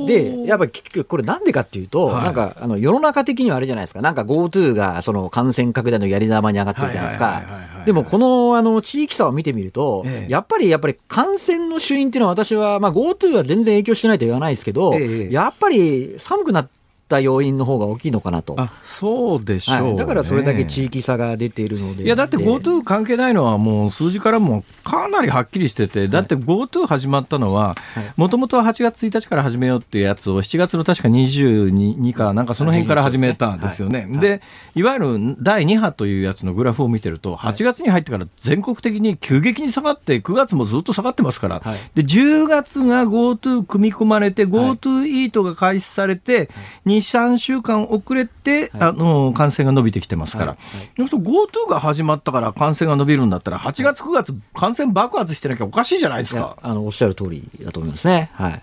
で、やっぱりこれなんでかっていうと、はい。なんかあの世の中的にはあれじゃないですか、なんか GoTo がその感染拡大のやり玉に上がってるじゃないですか。はい。でもこのあの地域差を見てみると、ええ。やっぱりやっぱり感染の主因っていうのは私は、まあ GoTo は全然影響してないと言わないですけど、ええ。やっぱり寒くなった要因の方が大きいのかなと。あそうでしょう、ね。はい、だからそれだけ地域差が出ているので。いやだって GoTo 関係ないのはもう数字からもかなりはっきりしてて、だって GoTo 始まったのは、もともとは8月1日から始めようっていうやつを7月の確か22かなんかその辺から始めたんですよね。はい。で、いわゆる第2波というやつのグラフを見てると、8月に入ってから全国的に急激に下がって、9月もずっと下がってますから、はい。で10月が GoTo 組み込まれて、GoTo イートが開始されて、2、3週間遅れて、あの感染が伸びてきてますから、はいはい GoTo が始まったから感染が伸びるんだったら、8月、9月、感染爆発してなきゃおかしいじゃないですか。あのおっしゃる通りだと思いますね。はい。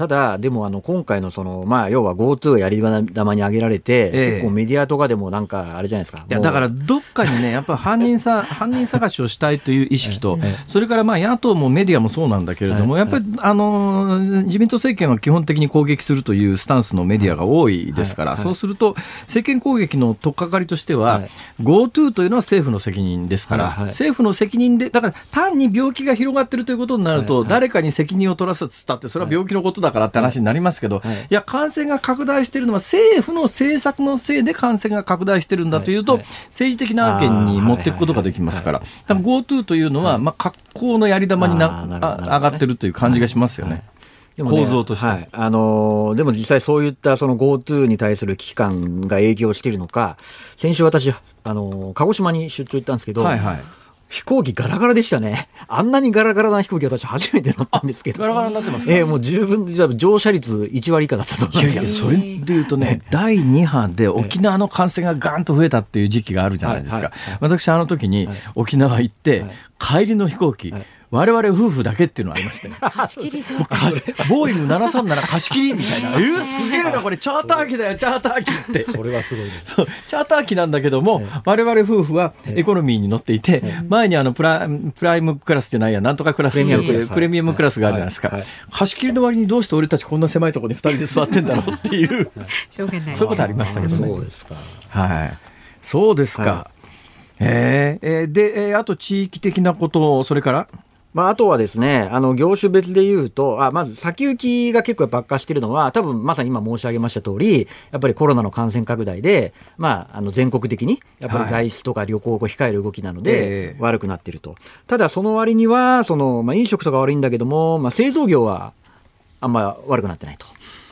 ただ、でもあの今回のその、まあ、要は GoTo がやり玉に挙げられて、ええ。結構メディアとかでもなんか、あれじゃないですか。いやだからどっかにね、やっぱり犯人さ 犯人探しをしたいという意識と、それからまあ野党もメディアもそうなんだけれども、やっぱりあの自民党政権は基本的に攻撃するというスタンスのメディアが多いですから、そうすると、政権攻撃の取っかかりとしては、はい。GoTo というのは政府の責任ですから、はい。はい。政府の責任で、だから単に病気が広がってるということになると、誰かに責任を取らせつったって、それは病気のことだからって話になりますけど、はい。いや、感染が拡大しているのは政府の政策のせいで感染が拡大してるんだというと、はい。はい政治的な案件に持っていくことができますから、だから GoTo というのは、まあ、格好のやり玉にな上がってるという感じがしますよね。ね構造として。はい。あのーでも実際そういったその GoTo に対する危機感が影響しているのか、先週私、あのー鹿児島に出張行ったんですけど、はいはい。飛行機ガラガラでしたね。あんなにガラガラな飛行機私初めて乗ったんですけど。ガラガラになってますか？ええもう十分、じゃあ乗車率1割以下だったと思います。よいやいや、それで言うとね、第2波で沖縄の感染がガンと増えたっていう時期があるじゃないですか。はいはい。私、あの時に沖縄行って、帰りの飛行機はい、我々夫婦だけっていうのがありましてね。貸し切り状態貸しボーイング737貸し切りみたいな。えー、すげえな、これチャーター機だよ、チャーター機って。それはすごいです。そうチャーター機なんだけども、我々夫婦はエコノミーに乗っていて、前にあのプラプライムクラスじゃないや、なんとかクラスっていうプレミアムクラスプレミアムクラスがあるじゃないですかはいはい。貸し切りの割にどうして俺たちこんな狭いところに2人で座ってんだろうっていう、しょうがない。そういうことありましたけどね。そうですか。はい。そうですか。はえーえーで、えーあと地域的なこと、それから？まあ、あとはですね、あの、業種別で言うと、あ、まず先行きが結構爆化しているのは、多分まさに今申し上げました通り、やっぱりコロナの感染拡大で、まあ、あの、全国的に、やっぱり外出とか旅行を控える動きなので、ええ悪くなっていると。ただ、その割には、その、まあ、飲食とか悪いんだけども、まあ、製造業は、あんま悪くなってないと。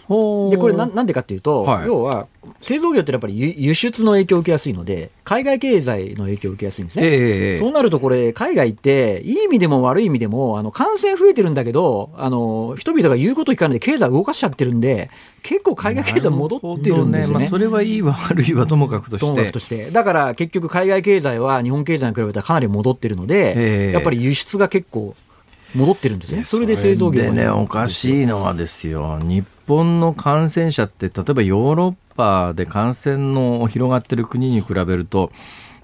で、これな、なんでかっていうと、はい要は、製造業ってやっぱり輸輸出の影響を受けやすいので、海外経済の影響を受けやすいんですね。ええそうなるとこれ、海外って、いい意味でも悪い意味でも、あの、感染増えてるんだけど、あの、人々が言うこと聞かないで経済動かしちゃってるんで、結構海外経済戻ってるんですよね。なるほどまあ、それはいいわ悪いはともかくとしてともかくと。して。だから結局海外経済は日本経済に比べたらかなり戻ってるので、ええやっぱり輸出が結構戻ってるんですね。それで製造業でね、おかしいのはですよ、日本の感染者って、例えばヨーロッパで感染の広がってる国に比べると、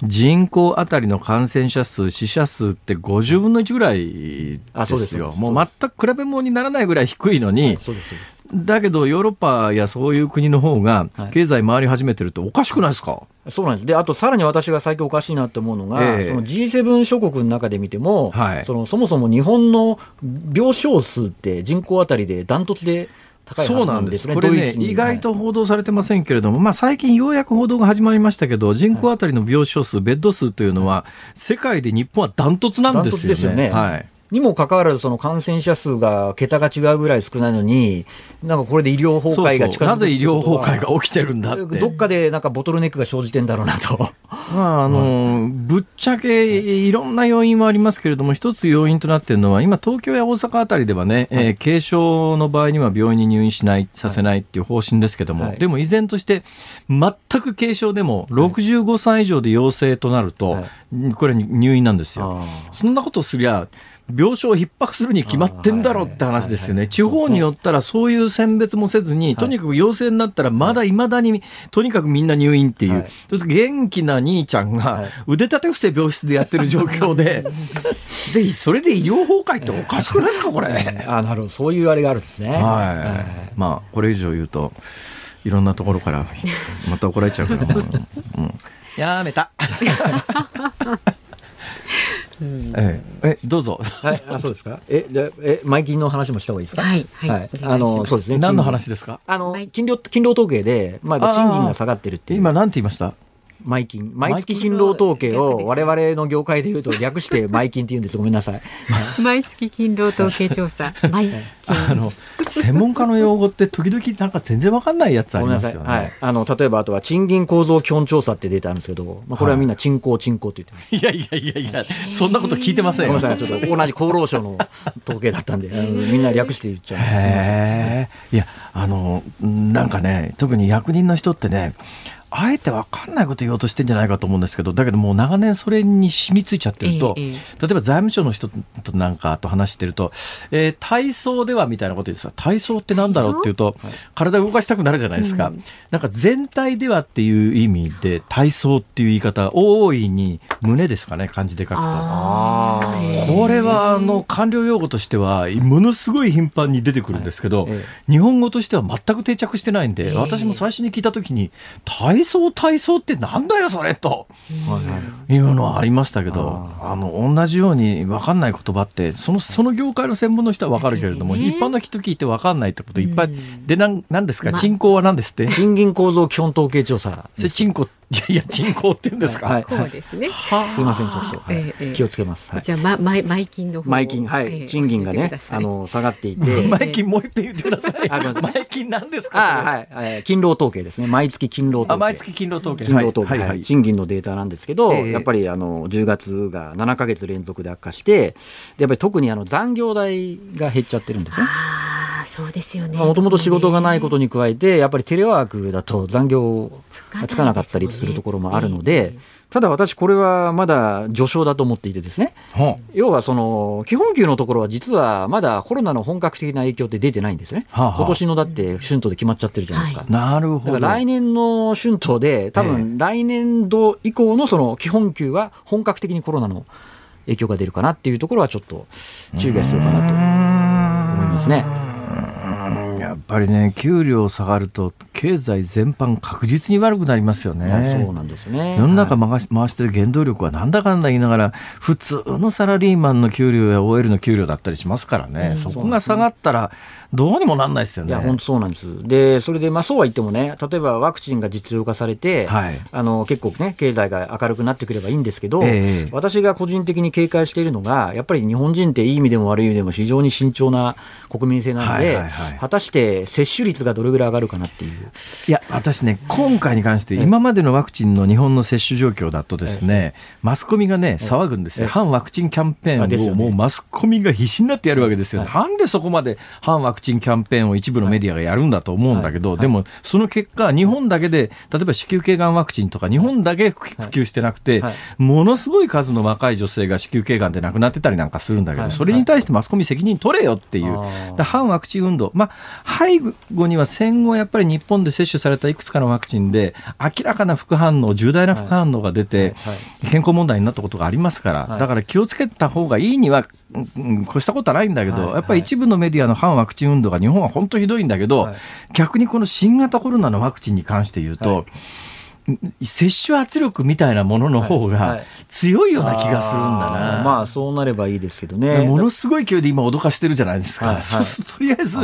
人口あたりの感染者数、死者数って50分の1ぐらいあそうですすそうです。もう全く比べ物にならないぐらい低いのに、だけどヨーロッパやそういう国の方がはい。経済回り始めてるとおかしくないですか、そうなんです。で、あとさらに私が最近おかしいなって思うのが、ええ。その G7 諸国の中で見ても、はい。そのそもそも日本の病床数って人口あたりでダントツで高いそうなんで。すすね。これね意外と報道されてませんけれども、まあ最近ようやく報道が始まりましたけど、人口あたりの病床数、ベッド数というのは、世界で日本はダントツなんですよね。よねはい。にもかかわらず、その感染者数が桁が違うぐらい少ないのに、なんかこれで医療崩壊が近づなぜ医療崩壊が起きてるんだ。どっかでなんかボトルネックが生じてんだろうなと。まああのぶっちゃけいろんな要因はありますけれども一つ要因となっているのは今東京や大阪あたりではね、えー軽症の場合には病院に入院しないさせないっていう方針ですけども、はい。でも依然として全く軽症でも65歳以上で陽性となると、はい。これ入院なんですよ。あそんなことすりゃ病床を逼迫するに決まってんだろうって話ですよね。地方によったらそういう選別もせずに、とにかく陽性になったらまだ未だに、とにかくみんな入院っていう、はい。そして元気な兄ちゃんが腕立て伏せ病室でやってる状況で、で、それで医療崩壊っておかしくないですか、これ？ーあなるほど。そういうあれがあるんですね。はい。まあ、これ以上言うと、いろんなところから、また怒られちゃうから、うん、やめた。ええ、えどうぞ。はい、あそうですか？え、でえ、マイキンの話もした方がいいですか？はいはいお願いあの、そうですね。何の話ですか？あのはい、勤労、勤労統計で、まあ、賃金が下がってるっていう。今、なんて言いました？マイキン。毎月勤労統計を我々の業界で言うと略して マイキンって言うんです。ごめんなさい。毎月勤労統計調査。毎あの、専門家の用語って時々なんか全然わかんないやつあごめんなさい。りますよね。はい。あの、例えばあとは賃金構造基本調査ってデータあるんですけど、まあ、これはみんな賃工賃工って言ってます。いやいやいやいや、そんなこと聞いてませんよ。ごめんなさい。ちょっと同じ厚労省の統計だったんで、みんな略して言っちゃうんです。いや、あの、なんかね、特に役人の人ってね、あえて分かんないこと言おうとしてんじゃないかと思うんですけど、だけどもう長年それに染みついちゃってると、えええ例えば財務省の人となんかと話してると、えー体操ではみたいなこと言ってさ、体操ってなんだろうっていうと、体動かしたくなるじゃないですか。なんか全体ではっていう意味で、体操っていう言い方、大いに胸ですかね、漢字で書くと。これはあの官僚用語としてはものすごい頻繁に出てくるんですけど、え日本語としては全く定着してないんで、私も最初に聞いたときに体操体操ってなんだよそれと。はいうのはありましたけどあの同じように分かんない言葉ってそのその業界の専門の人は分かるけれども、ね一般の人聞いて分かんないってこといっぱい、うん。でなんなんですか？ま鎮行は何ですって？賃金構造基本統計調査。それ鎮行いやいや鎮行って言うんですか、はいこうですね。すいません、ちょっと。はい。ええええ。気をつけます。はい。じゃあ、ま、毎毎金の方を毎金、はええい。賃金がねあの、下がっていて。前金もう一遍言ってくださいあ前金何ですか？あはい、えー勤労統計ですね。毎月勤労統計。あ毎月勤労統計。勤労統計、はい。はい。はい。賃金のデータなんですけど、ええ。やっぱりあの10月が7か月連続で悪化して、でやっぱり特にあの残業代が減っちゃってるんですね。そうですよね。もともと仕事がないことに加えて、やっぱりテレワークだと残業がつかなかったりするところもあるので、ただ私、これはまだ序章だと思っていてですね、は要はその基本給のところは実はまだコロナの本格的な影響って出てないんですね。はあはあ今年のだって春闘で決まっちゃってるじゃないですか。はなるほどだから来年の春闘で、多分来年度以降のその基本給は本格的にコロナの影響が出るかなっていうところはちょっと注意が必要かなと思いますね。やっぱりね給料下がると経済全般確実に悪くなりますよね。まあそうなんですよね。世の中はい回し回してる原動力はなんだかんだ言いながら普通のサラリーマンの給料や OL の給料だったりしますからね、そこが下がったらどうにもなんないですよね。いや、本当そうなんです。で、それで、まあそうは言ってもね、例えばワクチンが実用化されて、はいあの、結構ね、経済が明るくなってくればいいんですけど、ええ私が個人的に警戒しているのが、やっぱり日本人っていい意味でも悪い意味でも非常に慎重な国民性なので、はいはいはい果たして接種率がどれぐらい上がるかなっていう。いや、私ね、今回に関して、今までのワクチンの日本の接種状況だとですね、マスコミがね、騒ぐんですよ。ええ。反ワクチンキャンペーンをもうマスコミが必死になってやるわけですよ。なんでそこまで反ワクチンキャンペーンを一部のメディアがやるんだと思うんだけど、でも、その結果、日本だけで、例えば子宮頸がんワクチンとか、日本だけ普及してなくてはい、ものすごい数の若い女性が子宮頸がんで亡くなってたりなんかするんだけど、はい。それに対してマスコミ責任取れよっていう。反ワクチン運動、まあ、背後には戦後やっぱり日本で接種されたいくつかのワクチンで明らかな副反応重大な副反応が出て、はい健康問題になったことがありますから、はい。だから気をつけた方がいいには、越したことはないんだけど、はい。やっぱり一部のメディアの反ワクチン運動が日本は本当ひどいんだけど、はい。逆にこの新型コロナのワクチンに関して言うと、はい接種圧力みたいなものの方はいはがい強いような気がするんだな。あーまあそうなればいいですけどね。ものすごい勢いで今脅かしてるじゃないですか。はいはい そうするととりあえず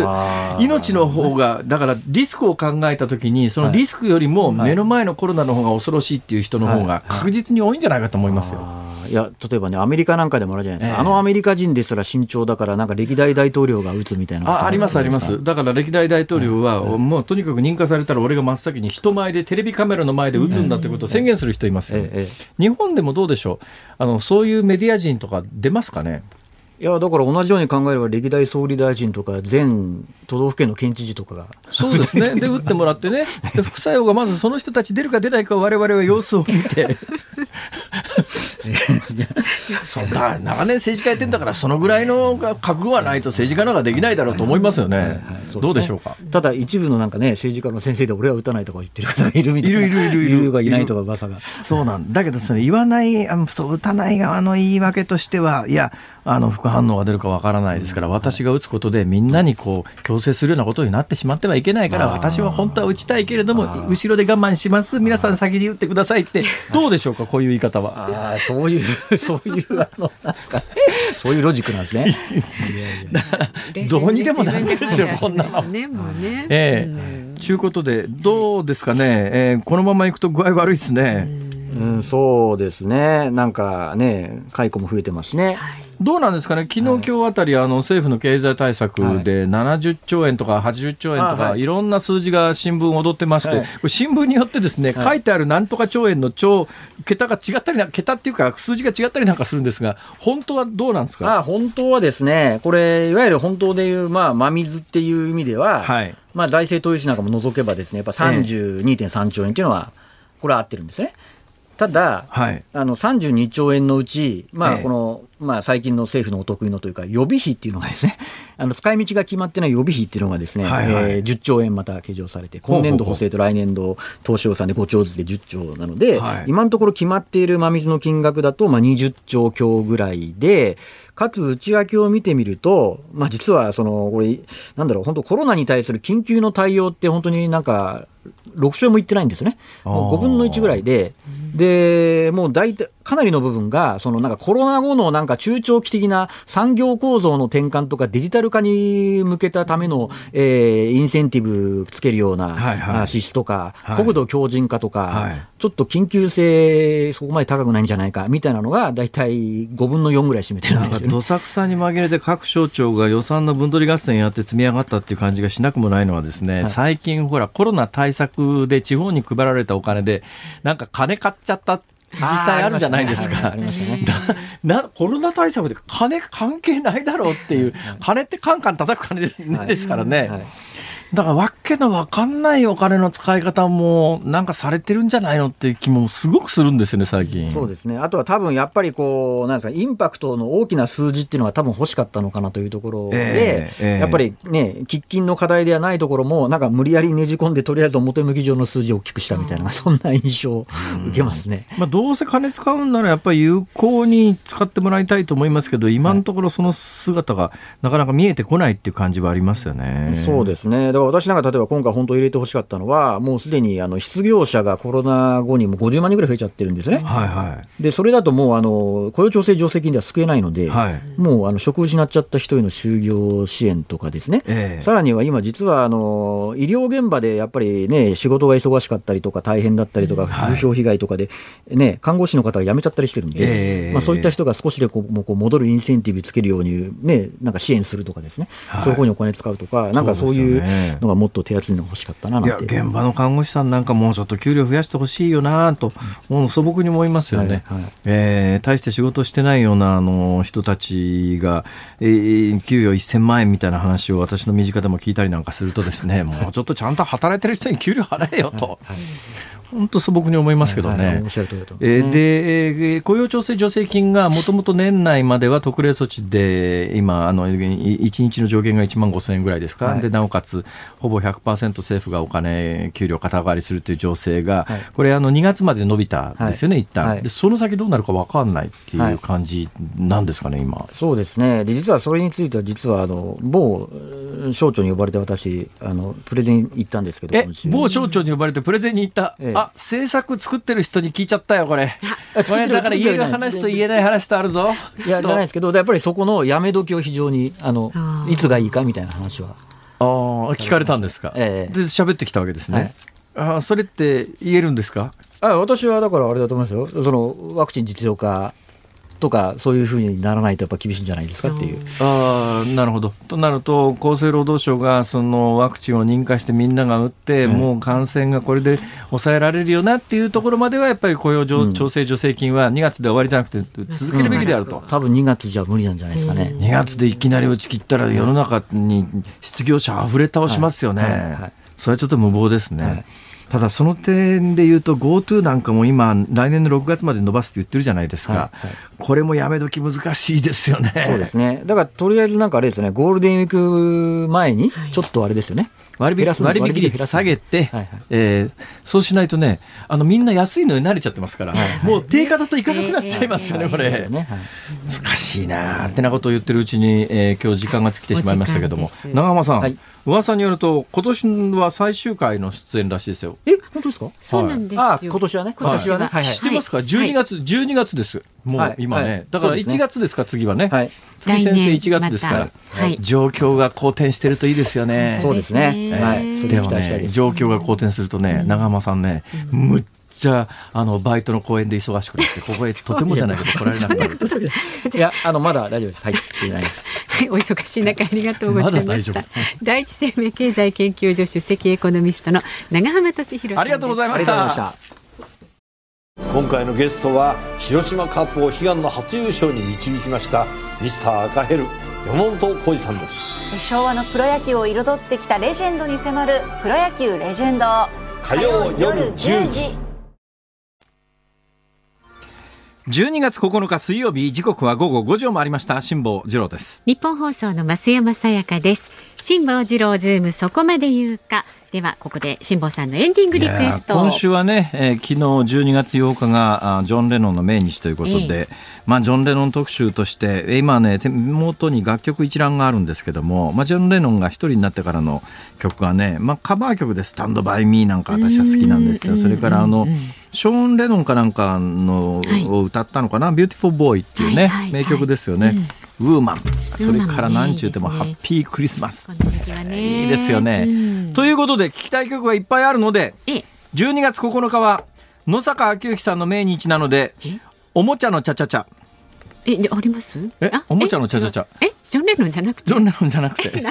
命の方がだからリスクを考えたときにそのリスクよりも目の前のコロナの方が恐ろしいっていう人の方が確実に多いんじゃないかと思いますよ。いや、例えばね、アメリカなんかでもあるじゃないですか、ええあのアメリカ人ですら身長だから、なんか歴代大統領が打つみたいな。あありますあります。だから歴代大統領は、もうとにかく認可されたら俺が真っ先に人前でテレビカメラの前で打つんだってことを宣言する人いますよ、えええ日本でもどうでしょう？あのそういうメディア人とか出ますかね？いや、だから同じように考えれば、歴代総理大臣とか、全都道府県の県知事とかが。そうですね。で、打ってもらってね。で、副作用がまずその人たち出るか出ないかを我々は様子を見て。そんな長年政治家やってんだから、そのぐらいの覚悟はないと政治家なんかできないだろうと思いますよね。どうでしょうか？ただ、一部のなんかね、政治家の先生で俺は打たないとか言ってる方がいるみたいな。いるいるいるいるいるがいないとか噂が。そうなんだけど、それ言わない、あのそう、打たない側の言い訳としては、いや、あの、副反応が出るかわからないですから、私が打つことでみんなにこう、強制するようなことになってしまってはいけないから、私は本当は打ちたいけれども、後ろで我慢します。皆さん先に打ってくださいって、どうでしょうか、こういう言い方は。ああ、そういう、そういう、あの、なんですかね。そういうロジックなんですね。どうにでもなるんですよこんなのね、もうね。ええちゅうことで、どうですかね、えーこのままいくと具合悪いですね。うん、そうですね。なんかね、解雇も増えてますしね。どうなんですかね、昨日、今日あたり、あの政府の経済対策で70兆円とか80兆円とか、あはい。いろんな数字が新聞踊ってまして、はい。新聞によってですね、書いてあるなんとか兆円の兆、桁が違ったりな、桁っていうか、数字が違ったりなんかするんですが、本当はどうなんですか？あ本当はですね、これ、いわゆる本当でいう、まあ、真水っていう意味では、はい。まあ、財政投融資なんかも除けばですね、やっぱ32.3兆円っていうのは、これは合ってるんですね。ただ、はい。あの32兆円のうち、まあええ。このまあ、最近の政府のお得意のというか、予備費っていうのがですね、あの使い道が決まってない予備費っていうのがですね、はいはい。えー10兆円また計上されて、今年度補正と来年度当初予算で5兆ずつで10兆なので、はい。今のところ決まっている真水の金額だと、まあ、20兆強ぐらいで、かつ内訳を見てみると、まあ、実はその、これ、なんだろう、本当コロナに対する緊急の対応って本当になんか、6兆円もいってないんですよね。もう5分の1ぐらいで、で、もう大体、かなりの部分が、そのなんかコロナ後のなんか中長期的な産業構造の転換とかデジタル化に向けたための、えーインセンティブつけるような、はいはい。あ支出とか、はい。国土強靭化とか、はい。ちょっと緊急性、そこまで高くないんじゃないかみたいなのが、大体5分の4ぐらい占めてるんですよね。どさくさに紛れて各省庁が予算の分取り合戦やって積み上がったっていう感じがしなくもないのはですね、はい。最近ほらコロナ対策で地方に配られたお金でなんか金買っちゃった自治体あるじゃないですか。なコロナ対策で金関係ないだろうっていう、金ってカンカン叩く金です,、からね、はいだからわけのわかんないお金の使い方もなんかされてるんじゃないのっていう気もすごくするんですよね最近そうですね。あとは多分やっぱりこう、なんですか、インパクトの大きな数字っていうのが多分欲しかったのかなというところで、ええええやっぱりね、喫緊の課題ではないところも、なんか無理やりねじ込んで、とりあえず表向き上の数字を大きくしたみたいな、そんな印象を受けますね。まあ、どうせ金使うんならやっぱり有効に使ってもらいたいと思いますけど今のところその姿がなかなか見えてこないっていう感じはありますよね。そうですね。だから私なんか例えば今回本当入れてほしかったのは、もうすでにあの失業者がコロナ後にも50万人ぐらい増えちゃってるんですね。はいはで、それだともうあの雇用調整助成金では救えないので、はい。もうあの職を失っちゃった人への就業支援とかですね、ええ。さらには今、実はあの医療現場でやっぱりね、仕事が忙しかったりとか、大変だったりとか、はい。風評被害とかで、ね、看護師の方が辞めちゃったりしてるんで、ええ。まあ、そういった人が少しでこうもうこう戻るインセンティブつけるように、ね、なんか支援するとかですね、はい。そういう方にお金使うとか、なんかそういうそうですよねのがもっと手厚いのが欲しかったななんいやて。現場の看護師さんなんかもうちょっと給料増やしてほしいよなと、もう素朴に思いますよね、はいはい。えー大して仕事してないようなあの人たちが、えー給与1000万円みたいな話を私の身近でも聞いたりなんかするとですねもうちょっとちゃんと働いてる人に給料払えよと、本当素朴に思いますけどね。はえーで、えー雇用調整助成金がもともと年内までは特例措置で、今、あの、1日の上限が1万5千円ぐらいですか、はい。で、なおかつ、ほぼ100%政府がお金、給料肩代わりするという情勢が、はい。これ、あの、2月まで伸びたんですよね、一旦、はい。で、その先どうなるか分かんないっていはい。う感じなんですかね、今。そうですね。で、実はそれについては、実は、あの、某うん省庁に呼ばれて私、あの、プレゼン行ったんですけど、え某省庁に呼ばれてプレゼンに行った、ええあ政策作ってる人に聞いちゃったよ、これ。あこれだから言える話と言えない話とあるぞ。いや、じゃないですけど、やっぱりそこのやめ時を非常に、あのいつがいいかみたいな話は。ああ、聞かれたんですか。ええで、喋ってきたわけですね。ああ、それって言えるんですか？あ私はだからあれだと思いますよ。その、ワクチン実用化とかそういうふうにならないとやっぱ厳しいんじゃないですかっていう。あなるほど。となると厚生労働省がそのワクチンを認可してみんなが打って、うん、もう感染がこれで抑えられるよなっていうところまではやっぱり雇用調整助成金は2月で終わりじゃなくて続けるべきであると、うん、多分2月じゃ無理なんじゃないですかね、2月でいきなり打ち切ったら世の中に失業者あふれ倒しますよね、はい。はい。はい、それはちょっと無謀ですね。はいただその点で言うと GoTo なんかも今来年の6月まで伸ばすって言ってるじゃないですか、はいはい、これもやめ時難しいですよね。そうですね。だからとりあえずなんかあれですよね。ゴールデンウィーク前にちょっとあれですよね、割引割引率下げて、はいはい、えー、そうしないとねあのみんな安いのに慣れちゃってますから、はい。はい、もう定価だといかなくなっちゃいますよね、これ、ねはい、難しいなってなことを言ってるうちに、えー、今日時間が尽きてしまいましたけども。長浜さん、はい噂によると今年は最終回の出演らしいですよ。え本当ですか？そうなんですよ。あ今年はね。今年はね。はい、知ってますか？12月、はい、12月です。もう今ね、だから1月ですか？次はね。はい。次先生1月ですから、はい、状況が好転してるといいですよね。そうですね。はい。でもね状況が好転するとね、長浜さんね、むっちゃあのバイトの公演で忙しくなってここへとてもじゃないけど来られなくなる。いやあのまだ大丈夫です。はい。ないです。はい、お忙しい中ありがとうございました。ま、第一生命経済研究所首席エコノミストの 長浜俊弘ありがとうございました。今回のゲストは広島カープを悲願の初優勝に導きましたミスター赤ヘル山本浩二さんです。昭和のプロ野球を彩ってきたレジェンドに迫る「プロ野球レジェンド」火曜夜10時12月9日水曜日時刻は午後5時を回りました。辛坊治郎です。ニッポン放送の増山さやかです。辛坊治郎ズームそこまで言うか。ではここで辛坊さんのエンディングリクエスト今週はね、えー、昨日12月8日があジョン・レノンの命日ということで、えー、まあ、ジョン・レノン特集として今ね手元に楽曲一覧があるんですけども、まあ、ジョン・レノンが一人になってからの曲がね、まあ、カバー曲で「スタンド・バイ・ミー」なんか私は好きなんですよ。それからあの、ショーン・レノンかなんかの、を歌ったのかな「ビューティフォー・ボーイ」ってい。うね、名曲ですよね。うん。ウーマンそれから何ちゅうてもハッピークリスマス、いいですよね、うん、ということで聞きたい曲がいっぱいあるので12月9日は野坂昭之さんの命日なのでおもちゃのチャチャチャえあります？えおもちゃのチャチャチャえジョン・レノンじゃなくて？ジョン・レノンじゃなくて。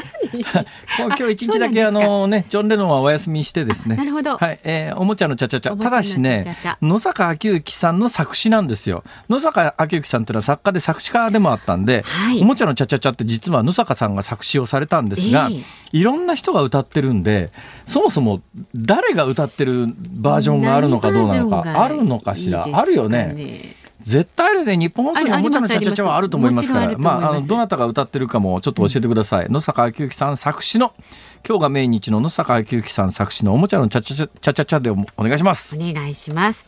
今日一日だけあのねジョン・レノンはお休みしてですね。なるほど。はい、えー、おもちゃのチャチャチャただしね野坂昭之さんの作詞なんですよ。野坂昭之さんというのは作家で作詞家でもあったんで、はい、おもちゃのチャチャチャって実は野坂さんが作詞をされたんですが、えー、いろんな人が歌ってるんでそもそも誰が歌ってるバージョンがあるのかどうなのかあるのかしら？あるよね絶対あるね日本放送におもちゃのチャチャチャはあると思いますから。まああのどなたが歌ってるかもちょっと教えてください、うん、野坂昭之さん作詞の。今日が命日の野坂昭之さん作詞のおもちゃのチャチャチャチャチャチャでお願いします。お願いします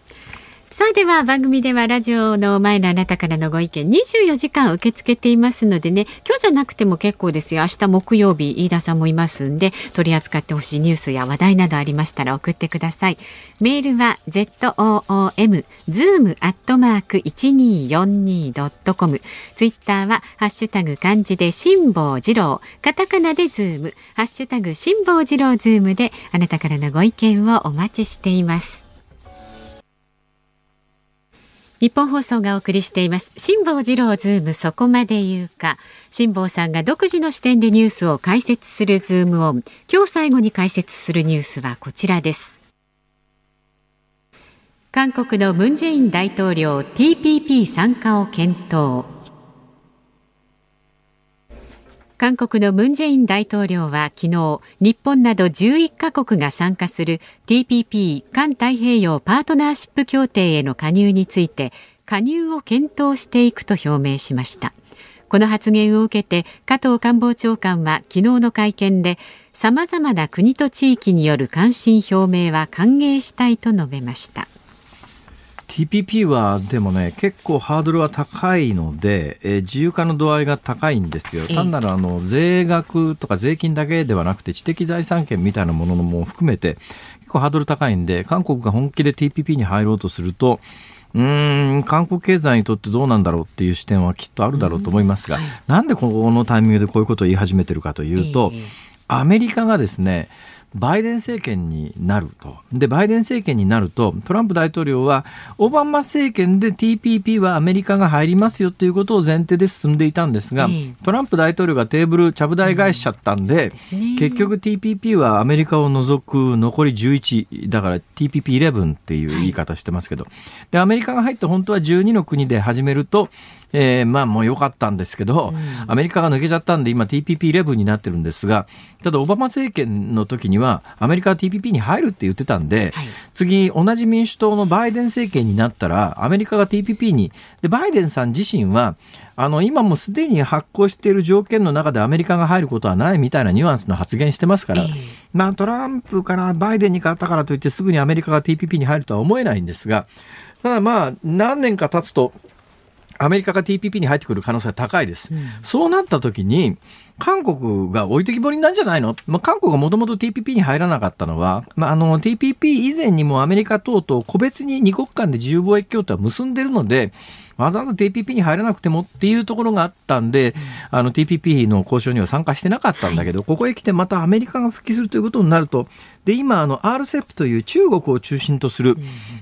さあでは番組ではラジオの前のあなたからのご意見24時間受け付けていますのでね今日じゃなくても結構ですよ。明日木曜日飯田さんもいますんで取り扱ってほしいニュースや話題などありましたら送ってください。メールは zoom zoom アットマーク 1242.com ツイッターはハッシュタグ漢字で辛坊治郎カタカナでズーム。ハッシュタグ辛坊治郎ズームであなたからのご意見をお待ちしています。ニッポン放送がお送りしています。辛坊治郎ズームそこまで言うか。辛坊さんが独自の視点でニュースを解説するズームオン。今日最後に解説するニュースはこちらです。韓国のムン・ジェイン大統領 TPP 参加を検討。韓国のムン・ジェイン大統領は昨日日本など11カ国が参加する TPP 環太平洋パートナーシップ協定への加入について加入を検討していくと表明しました。この発言を受けて加藤官房長官は昨日の会見で様々な国と地域による関心表明は歓迎したいと述べました。TPP はでもね結構ハードルは高いので、えー、自由化の度合いが高いんですよ。単なるあの税額とか税金だけではなくて知的財産権みたいなものも含めて結構ハードル高いんで韓国が本気で TPP に入ろうとするとうん韓国経済にとってどうなんだろうっていう視点はきっとあるだろうと思いますが、うんはい、なんでこのタイミングでこういうことを言い始めてるかというと、えー、アメリカがですねバイデン政権になると。で、バイデン政権になると、トランプ大統領は、オバマ政権で TPP はアメリカが入りますよということを前提で進んでいたんですが、トランプ大統領がテーブル、ちゃぶ台返しちゃったんで、うんでね、結局 TPP はアメリカを除く残り11、だから TPP11 っていう言い方してますけど、はい、で、アメリカが入って本当は12の国で始めると、えー、まあもう良かったんですけど、うん、アメリカが抜けちゃったんで今 TPP11 になってるんですが、ただオバマ政権の時にはアメリカは TPP に入るって言ってたんで、はい、次同じ民主党のバイデン政権になったらアメリカが TPP に、で、バイデンさん自身はあの今もすでに発行している条件の中でアメリカが入ることはないみたいなニュアンスの発言してますから、えー、まあ、トランプからバイデンに変わったからといってすぐにアメリカが TPP に入るとは思えないんですがただまあ何年か経つとアメリカが TPP に入ってくる可能性は高いです。うん、そうなった時に、韓国が置いてきぼりなんじゃないの、まあ、韓国がもともと TPP に入らなかったのは、まあ、あの TPP 以前にもアメリカ等々個別に2国間で自由貿易協定は結んでるので、わざわざ TPP に入らなくてもっていうところがあったんで、うん、あの TPP の交渉には参加してなかったんだけど、はい、ここへ来てまたアメリカが復帰するということになると、で今あの RCEP という中国を中心とする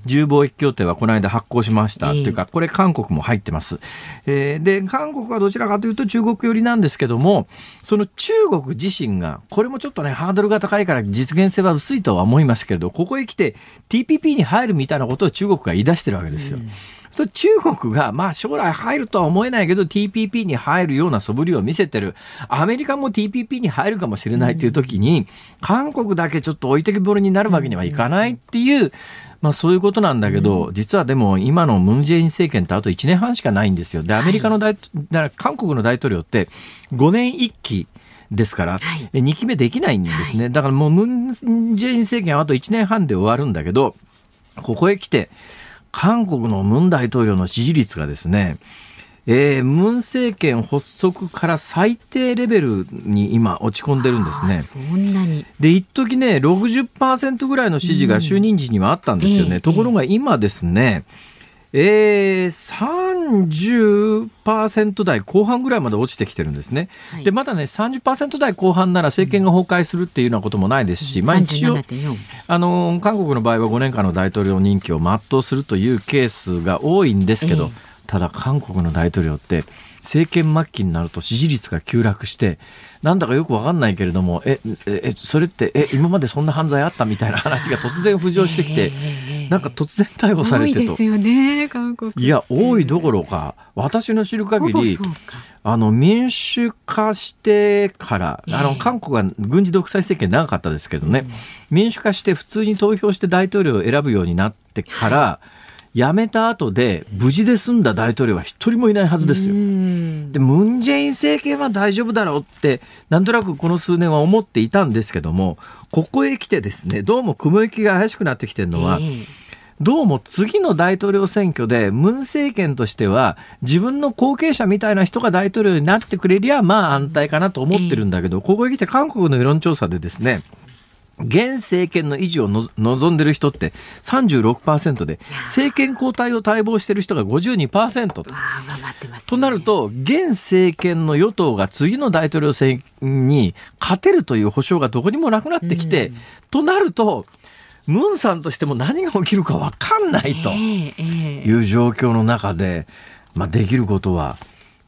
自由貿易協定はこの間発行しました、というかこれ韓国も入ってます、えー、で韓国はどちらかというと中国寄りなんですけどもその中国自身がこれもちょっとねハードルが高いから実現性は薄いとは思いますけれどここへ来て TPP に入るみたいなことを中国が言い出してるわけですよ。うんと中国が、まあ将来入るとは思えないけど TPP に入るような素振りを見せてる。アメリカも TPP に入るかもしれないという時に、韓国だけちょっと置いてけぼりになるわけにはいかないっていう、まあそういうことなんだけど、実はでも今のムン・ジェイン政権ってあと1年半しかないんですよ。で、アメリカの大、だ韓国の大統領って5年1期、ですから、はい、2期目できないんですね。だからもうムン・ジェイン政権はあと1年半で終わるんだけど、ここへ来て、韓国のムン大統領の支持率がですね、えー、ムン政権発足から最低レベルに今落ち込んでるんですね。そんなに。で、一時ね、60%ぐらいの支持が就任時にはあったんですよね。うん、ところが今ですね、えー、30%台後半ぐらいまで落ちてきてるんですね。はい、で、まだね、30%台後半なら政権が崩壊するっていうようなこともないですし、うん、まあ一応、あの、韓国の場合は5年間の大統領任期を全うするというケースが多いんですけど、えー、ただ韓国の大統領って、政権末期になると支持率が急落して、なんだかよくわかんないけれども、え、え、それって、え、今までそんな犯罪あったみたいな話が突然浮上してきて、なんか突然逮捕されてと。ですよね、韓国。いや、多いどころか、私の知る限り、あの、民主化してから、あの、韓国は軍事独裁政権長かったですけどね、民主化して普通に投票して大統領を選ぶようになってから、はい辞めた後で無事で済んだ大統領は一人もいないはずですよ。で、ムン・ジェイン政権は大丈夫だろうって、なんとなくこの数年は思っていたんですけども、ここへ来てですね、どうも雲行きが怪しくなってきてるのは、えーどうも次の大統領選挙で、ムン政権としては、自分の後継者みたいな人が大統領になってくれりゃ、まあ安泰かなと思ってるんだけど、ここへ来て韓国の世論調査でですね、現政権の維持を望んでる人って36%で、政権交代を待望してる人が52%と。となると、現政権の与党が次の大統領選に勝てるという保証がどこにもなくなってきて、となると、ムンさんとしても何が起きるか分かんないという状況の中で、まあ、できることは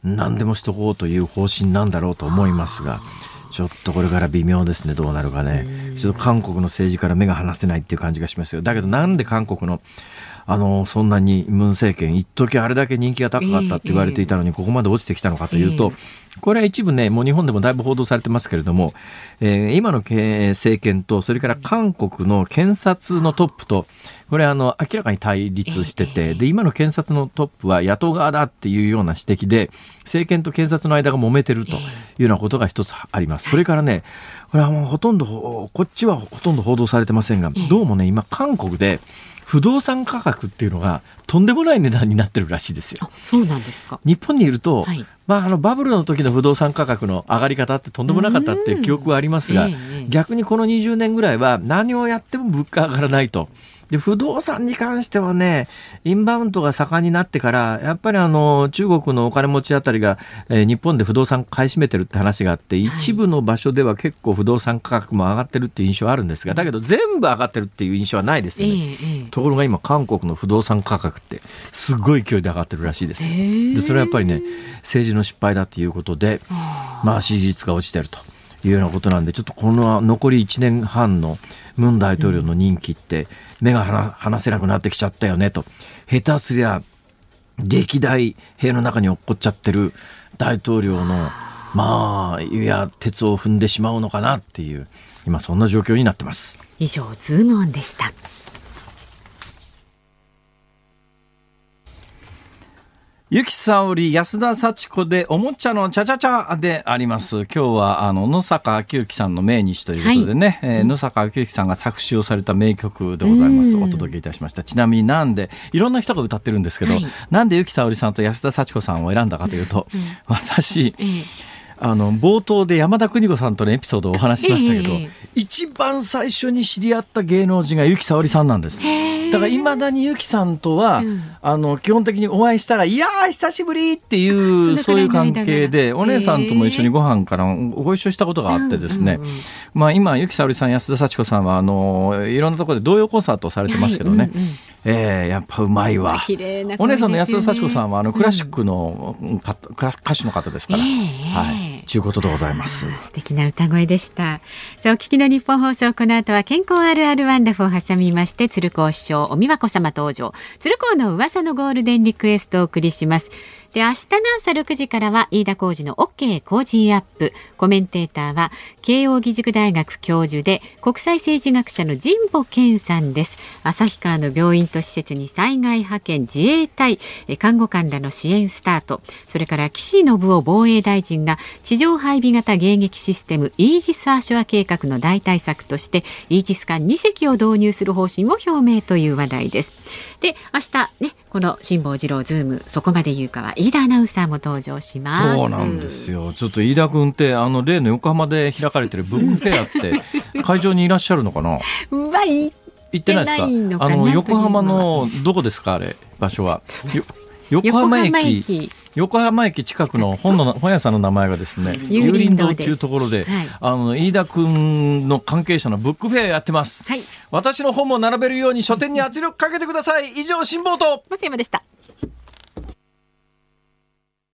何でもしとこうという方針なんだろうと思いますが。ちょっとこれから微妙ですね、どうなるかね。ちょっと韓国の政治から目が離せないっていう感じがしますよ。だけどなんで韓国のあの、そんなにムン政権、一時あれだけ人気が高かったって言われていたのに、ここまで落ちてきたのかというと、これは一部ね、もう日本でもだいぶ報道されてますけれども、えー、今の政権と、それから韓国の検察のトップと、これあの、明らかに対立してて、で、今の検察のトップは野党側だっていうような指摘で、政権と検察の間が揉めてるというようなことが一つあります。それからね、これはもうほとんど、こっちはほとんど報道されてませんが、どうもね、今韓国で、不動産価格っていうのがとんでもない値段になってるらしいですよ。そうなんですか。日本にいると、はい、まああのバブルの時の不動産価格の上がり方ってとんでもなかったっていう記憶はありますが、逆にこの20年ぐらいは何をやっても物価上がらないと。で、不動産に関してはね、インバウンドが盛んになってから、やっぱりあの、中国のお金持ちあたりが、えー、日本で不動産買い占めてるって話があって、一部の場所では結構不動産価格も上がってるっていう印象はあるんですが、だけど全部上がってるっていう印象はないですよね。えー、ところが今、韓国の不動産価格ってすごい勢いで上がってるらしいですよ。で、それはやっぱりね、政治の失敗だということで、まあ支持率が落ちてると。いうようなことなんで、ちょっとこの残り1年半のムン大統領の任期って目が離せなくなってきちゃったよねと。下手すりゃ歴代兵の中に落っこっちゃってる大統領のまあ、いや、鉄を踏んでしまうのかなっていう、今そんな状況になってます。以上、ズームオンでした。ゆきさおり安田幸子でおもちゃのちゃちゃちゃであります。今日はあの野坂昭之さんの命日ということでね、はい、えー、野坂昭之さんが作詞をされた名曲でございます。お届けいたしました。ちなみになんでいろんな人が歌ってるんですけど、はい、なんでゆきさおりさんと安田幸子さんを選んだかというと、うん、私、あの冒頭で山田邦子さんとのエピソードをお話ししましたけど、えー、一番最初に知り合った芸能人がゆきさおりさんなんです。だからいまだにゆきさんとは、うん、あの基本的にお会いしたら「いやー久しぶり!」っていうそういう関係でお姉さんとも一緒にご飯からご一緒したことがあってですね、うんうんうん、まあ、今ゆきさおりさん安田幸子さんはあのいろんなところで童謡コンサートをされてますけどね、はい。うんうんえー、やっぱうまいわ。ね、お姉さんの安田幸子さんはあのクラシックの、うん、歌手の方ですから。えー、はい。ということでございます。素敵な歌声でした。さあ、お聞きの日本放送、この後は健康あるあるワンダフを挟みまして、鶴光師匠、お美和子様登場。鶴光の噂のゴールデンリクエストをお送りします。で、明日の朝6時からは飯田浩二の OK 工事アップ。コメンテーターは慶應義塾大学教授で国際政治学者の神保健さんです。旭川の病院と施設に災害派遣自衛隊、看護官らの支援スタート。それから岸信夫防衛大臣が地上配備型迎撃システムイージス・アショア計画の代替策としてイージス艦2隻を導入する方針を表明という話題です。で、明日ね、この辛坊治郎ズームそこまで言うかは飯田アナウンサーも登場します。そうなんですよ。ちょっと飯田君ってあの例の横浜で開かれてるブックフェアって 会場にいらっしゃるのかな？うわ行ってないですか？あの横浜のどこですかあれ？場所は 横浜駅。横浜駅。近くの本の本屋さんの名前がですね有林堂っていうところで、はい、あの飯田君の関係者のブックフェアやってます、はい、私の本も並べるように書店に圧力かけてください。以上辛抱と。松山でした